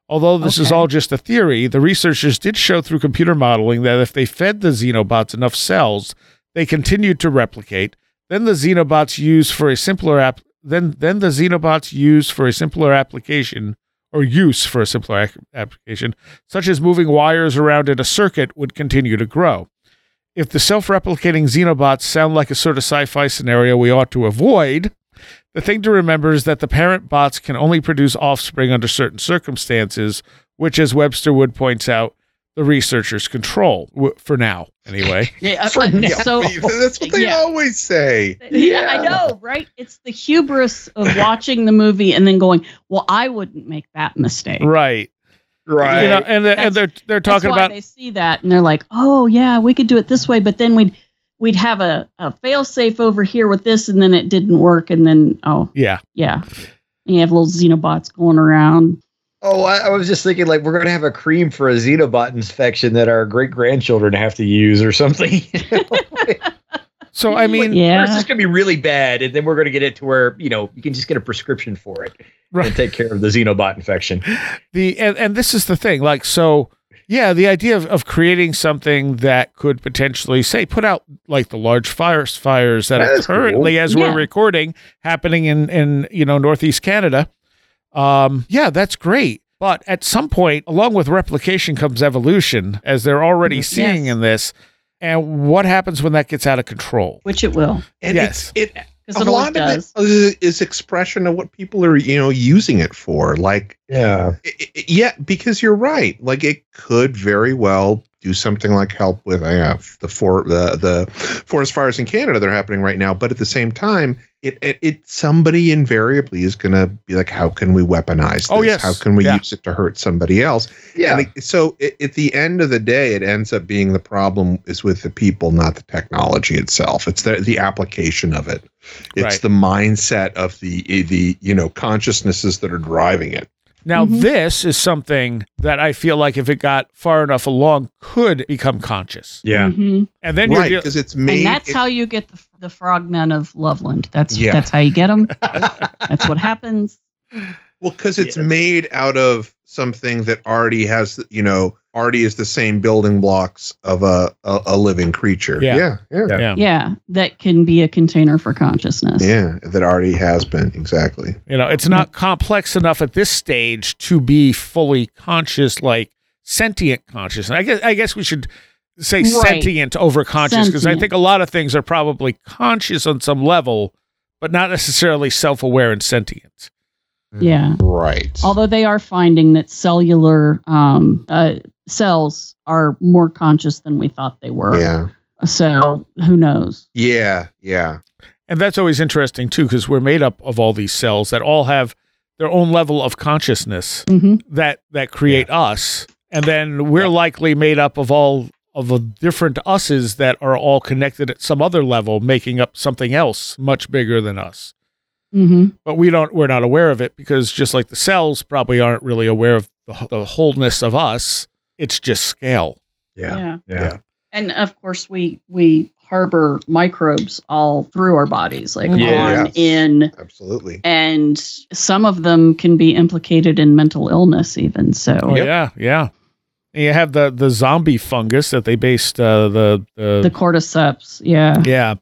Although this is all just a theory, the researchers did show through computer modeling that if they fed the xenobots enough cells, they continued to replicate. Then the xenobots use for a simpler app. Then then the xenobots use for a simpler application or use for a simpler ac- application, such as moving wires around in a circuit, would continue to grow. If the self replicating xenobots sound like a sort of sci fi scenario we ought to avoid, the thing to remember is that the parent bots can only produce offspring under certain circumstances, which, as Webster Wood points out, the researchers control, w- for now, anyway. Yeah, For now. so That's what they yeah. always say. yeah, I know, right? It's the hubris of watching the movie and then going, "Well, I wouldn't make that mistake." right. Right. You know, and, the, and they're, they're That's talking why about. they see that and they're like, "Oh yeah, we could do it this way," but then we'd we'd have a, a fail safe over here with this, and then it didn't work, and then oh Yeah. yeah, and you have little xenobots going around. Oh, I, I was just thinking like we're gonna have a cream for a xenobot infection that our great grandchildren have to use or something. So, I mean, Yeah. It's just gonna be really bad, and then we're gonna get it to where you know you can just get a prescription for it Right. and take care of the xenobot infection. the and, and this is the thing like so yeah the idea of, of creating something that could potentially say put out like the large fires fires that are That's cool. currently as Yeah. we're recording happening in in you know northeast canada um yeah that's great but at some point along with replication comes evolution as they're already Yes. seeing in this and what happens when that gets out of control Which it will, And Yes. it, it because a it lot does. of it is, is expression of what people are you know using it for. Like Yeah. I- I- yeah, because you're right. Like it could very well do something like help with uh, the for the the forest fires in Canada that are happening right now. But at the same time, it it, it somebody invariably is going to be like, how can we weaponize? This? Oh, yes. How can we Yeah. use it to hurt somebody else? Yeah. And it- so it, at the end of the day, it ends up being the problem is with the people, not the technology itself. It's the the application of it. It's Right. the mindset of the the you know consciousnesses that are driving it. Now, Mhm. this is something that I feel like if it got far enough along, could become conscious. Yeah. Mhm. And then right, you're because it's made. And that's it- how you get the, the frogmen of Loveland. That's Yeah. that's how you get them. that's what happens. Well, because it's Yeah. made out of something that already has, you know, already is the same building blocks of a a, a living creature. Yeah. yeah, yeah, Yeah. yeah. Yeah, that can be a container for consciousness. Yeah, that already has been exactly. You know, it's not complex enough at this stage to be fully conscious, like sentient conscious. I guess I guess we should say Right. sentient over conscious because I think a lot of things are probably conscious on some level, but not necessarily self-aware and sentient. Yeah. Right. Although they are finding that cellular um, uh, cells are more conscious than we thought they were. yeah, So who knows? yeah, yeah, And that's always interesting too, because we're made up of all these cells that all have their own level of consciousness hmm that that create us, and then we're likely made up of all of the different us's that are all connected at some other level, making up something else much bigger than us. hmm But we don't we're not aware of it because just like the cells probably aren't really aware of the, the wholeness of us. It's just scale. Yeah. Yeah. Yeah. And of course, we we harbor microbes all through our bodies, like Yeah. on, Yes. in, absolutely. and some of them can be implicated in mental illness, even. So Oh yeah, yeah. And you have the the zombie fungus that they based uh, the the, the cordyceps, yeah. yeah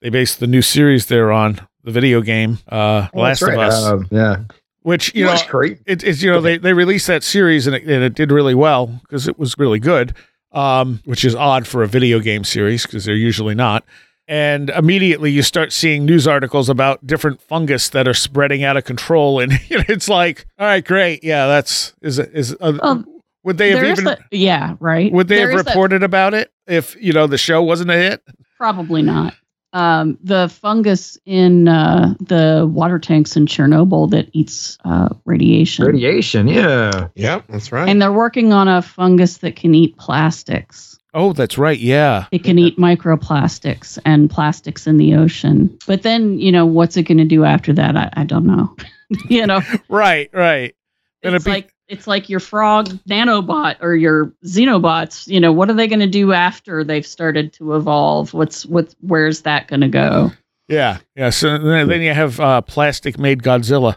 they based the new series there on the video game uh, Oh, Last that's of. Us, Um, yeah. Which you know great. it, it's you know they they released that series and it, and it did really well because it was really good, um, which is odd for a video game series because they're usually not. And immediately you start seeing news articles about different fungus that are spreading out of control, and you know, it's like, all right, great, yeah, that's is is uh, Oh, would they have even that- yeah, right. would they There have is that- reported about it if you know the show wasn't a hit? Probably not. Um, the fungus in uh, the water tanks in Chernobyl that eats uh, radiation. Radiation. Yeah. Yep, that's right. And they're working on a fungus that can eat plastics. Oh, that's right, yeah. It can eat microplastics and plastics in the ocean. But then, you know, what's it going to do after that? I, I don't know. you know, Right, right. And it's be- like it's like your frog nanobot or your xenobots. You know, what are they going to do after they've started to evolve? What's what? Where's that going to go? Yeah, yeah. So then, then you have uh, plastic made Godzilla.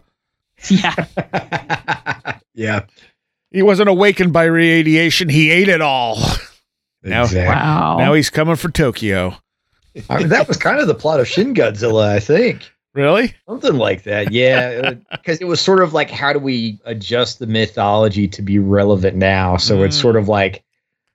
Yeah, yeah. He wasn't awakened by radiation. He ate it all. Now- Exactly. wow. Now he's coming for Tokyo. I mean, that was kind of the plot of Shin Godzilla, I think. Really? Something like that. Yeah. Because it was sort of like, how do we adjust the mythology to be relevant now? So it's Mm. sort of like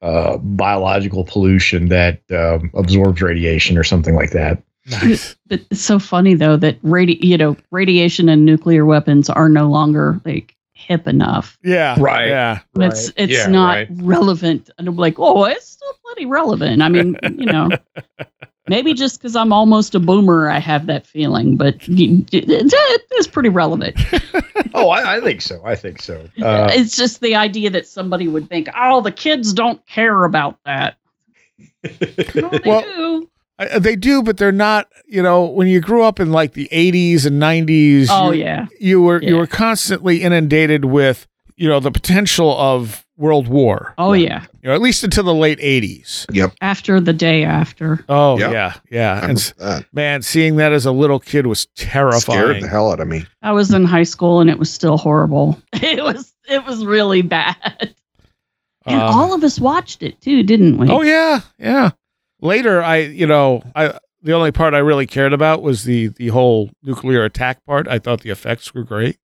uh, biological pollution that um, absorbs radiation or something like that. Nice. But it's so funny though that radi- you know, radiation and nuclear weapons are no longer like hip enough. Yeah. Right. Yeah. It's it's Yeah, not right. relevant. And I'm like, oh, it's still plenty relevant. I mean, you know, maybe just because I'm almost a boomer, I have that feeling, but it, it is pretty relevant. Oh, I, I think so. I think so. Uh, it's just the idea that somebody would think, oh, the kids don't care about that. No, they Well, do. Uh, they do, but they're not. You know, when you grew up in like the '80s and '90s, Oh you, yeah, you were you were constantly inundated with you know the potential of world war. oh yeah. You know, at least until the late '80s. yep. After the day after. Oh Yep. yeah, yeah. And s- man, seeing that as a little kid was terrifying. Scared the hell out of me. I was in high school and it was still horrible. It was it was really bad. And Um, all of us watched it too, didn't we? Oh yeah, yeah. Later, I you know I the only part I really cared about was the the whole nuclear attack part. I thought the effects were great.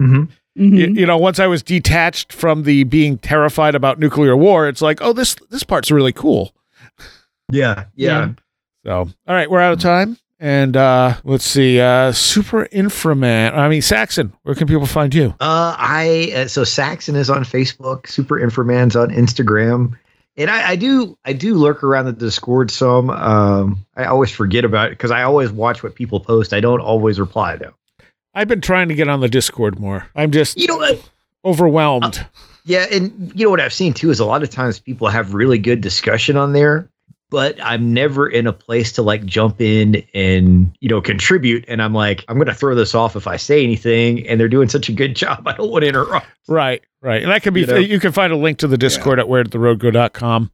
mhm. Mhm. Y- you know, once I was detached from the being terrified about nuclear war, it's like, oh, this this part's really cool. Yeah. Yeah. So, all right, we're out of time. And uh let's see, uh Super Inframan. I mean Saxon, where can people find you? Uh, I uh, so Saxon is on Facebook. Super Inframan's on Instagram, and I, I do I do lurk around the Discord some. Um, I always forget about it because I always watch what people post. I don't always reply though. I've been trying to get on the Discord more. I'm just You know what? overwhelmed. Yeah, and you know what I've seen too is a lot of times people have really good discussion on there, but I'm never in a place to like jump in and, you know, contribute. And I'm like, I'm going to throw this off if I say anything. And they're doing such a good job. I don't want to interrupt. Right, right. And that can be, You you, can find a link to the Discord at where the road go.com.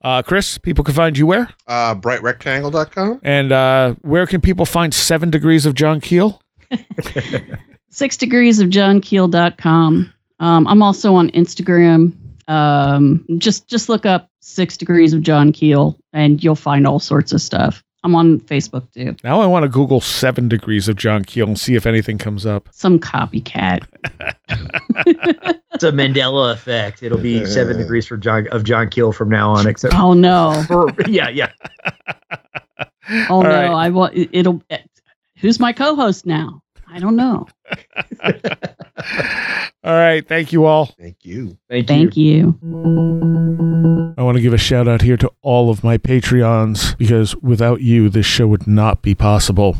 Uh, Chris, people can find you where? Uh, brightrectangle.com. And uh, where can people find Seven Degrees of John Keel? Six degrees of John Keel.com. Um, I'm also on Instagram. Um, just just look up six degrees of John Keel and you'll find all sorts of stuff. I'm on Facebook too. Now I want to Google Seven Degrees of John Keel and see if anything comes up. Some copycat. It's a Mandela effect. It'll be seven degrees for John of John Keel from now on, except Oh no. for, yeah, yeah. Oh All no. right. I want it'll who's my co-host now? I don't know. All right. Thank you all. Thank you. Thank, Thank you. I want to give a shout out here to all of my Patreons because without you, this show would not be possible.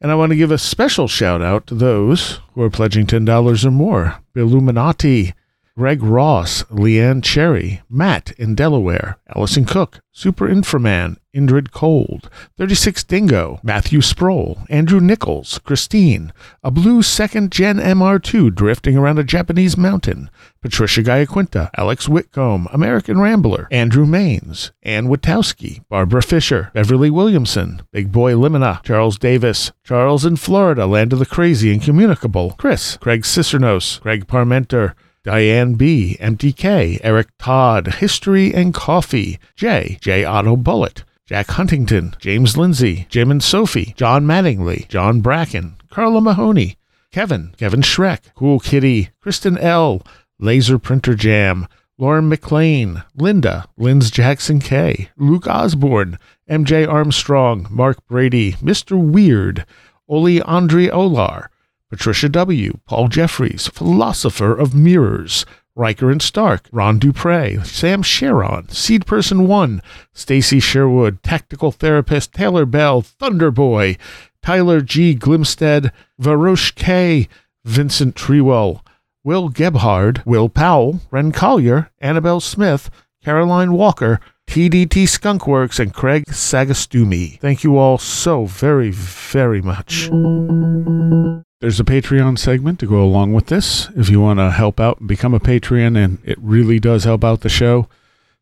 And I want to give a special shout out to those who are pledging $10 or more Illuminati, Greg Ross, Leanne Cherry, Matt in Delaware, Allison Cook, Super Inframan, Indrid Cold, 36 Dingo, Matthew Sproul, Andrew Nichols, Christine, a blue second gen MR2 drifting around a Japanese mountain, Patricia Giaquinta, Alex Whitcomb, American Rambler, Andrew Maines, Ann Witowski, Barbara Fisher, Beverly Williamson, Big Boy Limina, Charles Davis, Charles in Florida, Land of the Crazy and Communicable, Chris, Craig Cicernos, Greg Parmenter, Diane B., MTK, Eric Todd, History and Coffee, J., J. Otto Bullet, Jack Huntington, James Lindsay, Jim and Sophie, John Mattingly, John Bracken, Carla Mahoney, Kevin, Kevin Schreck, Cool Kitty, Kristen L., Laser Printer Jam, Lauren McLean, Linda, Linz Jackson K, Luke Osborne, MJ Armstrong, Mark Brady, Mr. Weird, Oli Andre Olar, Patricia W., Paul Jeffries, Philosopher of Mirrors, Riker and Stark, Ron Dupre, Sam Sharon, Seed Person 1, Stacy Sherwood, Tactical Therapist, Taylor Bell, Thunderboy, Tyler G. Glimstead, Varosh K., Vincent Trewell, Will Gebhard, Will Powell, Ren Collier, Annabelle Smith, Caroline Walker, TDT Skunkworks, and Craig Sagastumi. Thank you all so very, very much. There's a Patreon segment to go along with this. If you want to help out and become a Patreon, and it really does help out the show,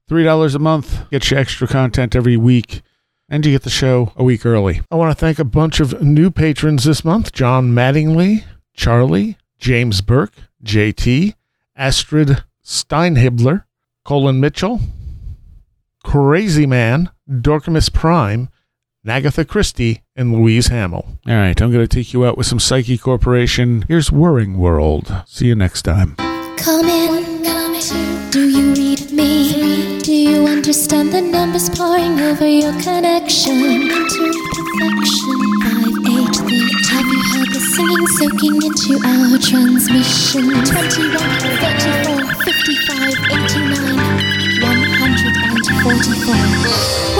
$3 a month gets you extra content every week, and you get the show a week early. I want to thank a bunch of new patrons this month John Mattingly, Charlie, James Burke, JT, Astrid Steinhibler, Colin Mitchell, Crazy Man, Dorcamus Prime, Nagatha Christie, and Louise Hamill. All right, I'm going to take you out with some Psyche Corporation. Here's Whirring World. See you next time. Come in, come in. Do you read me? Do you understand the numbers pouring over your connection? Into perfection. Five, eight, three. Have you heard the singing soaking into our transmission? 21, 34, 55, 89, 144.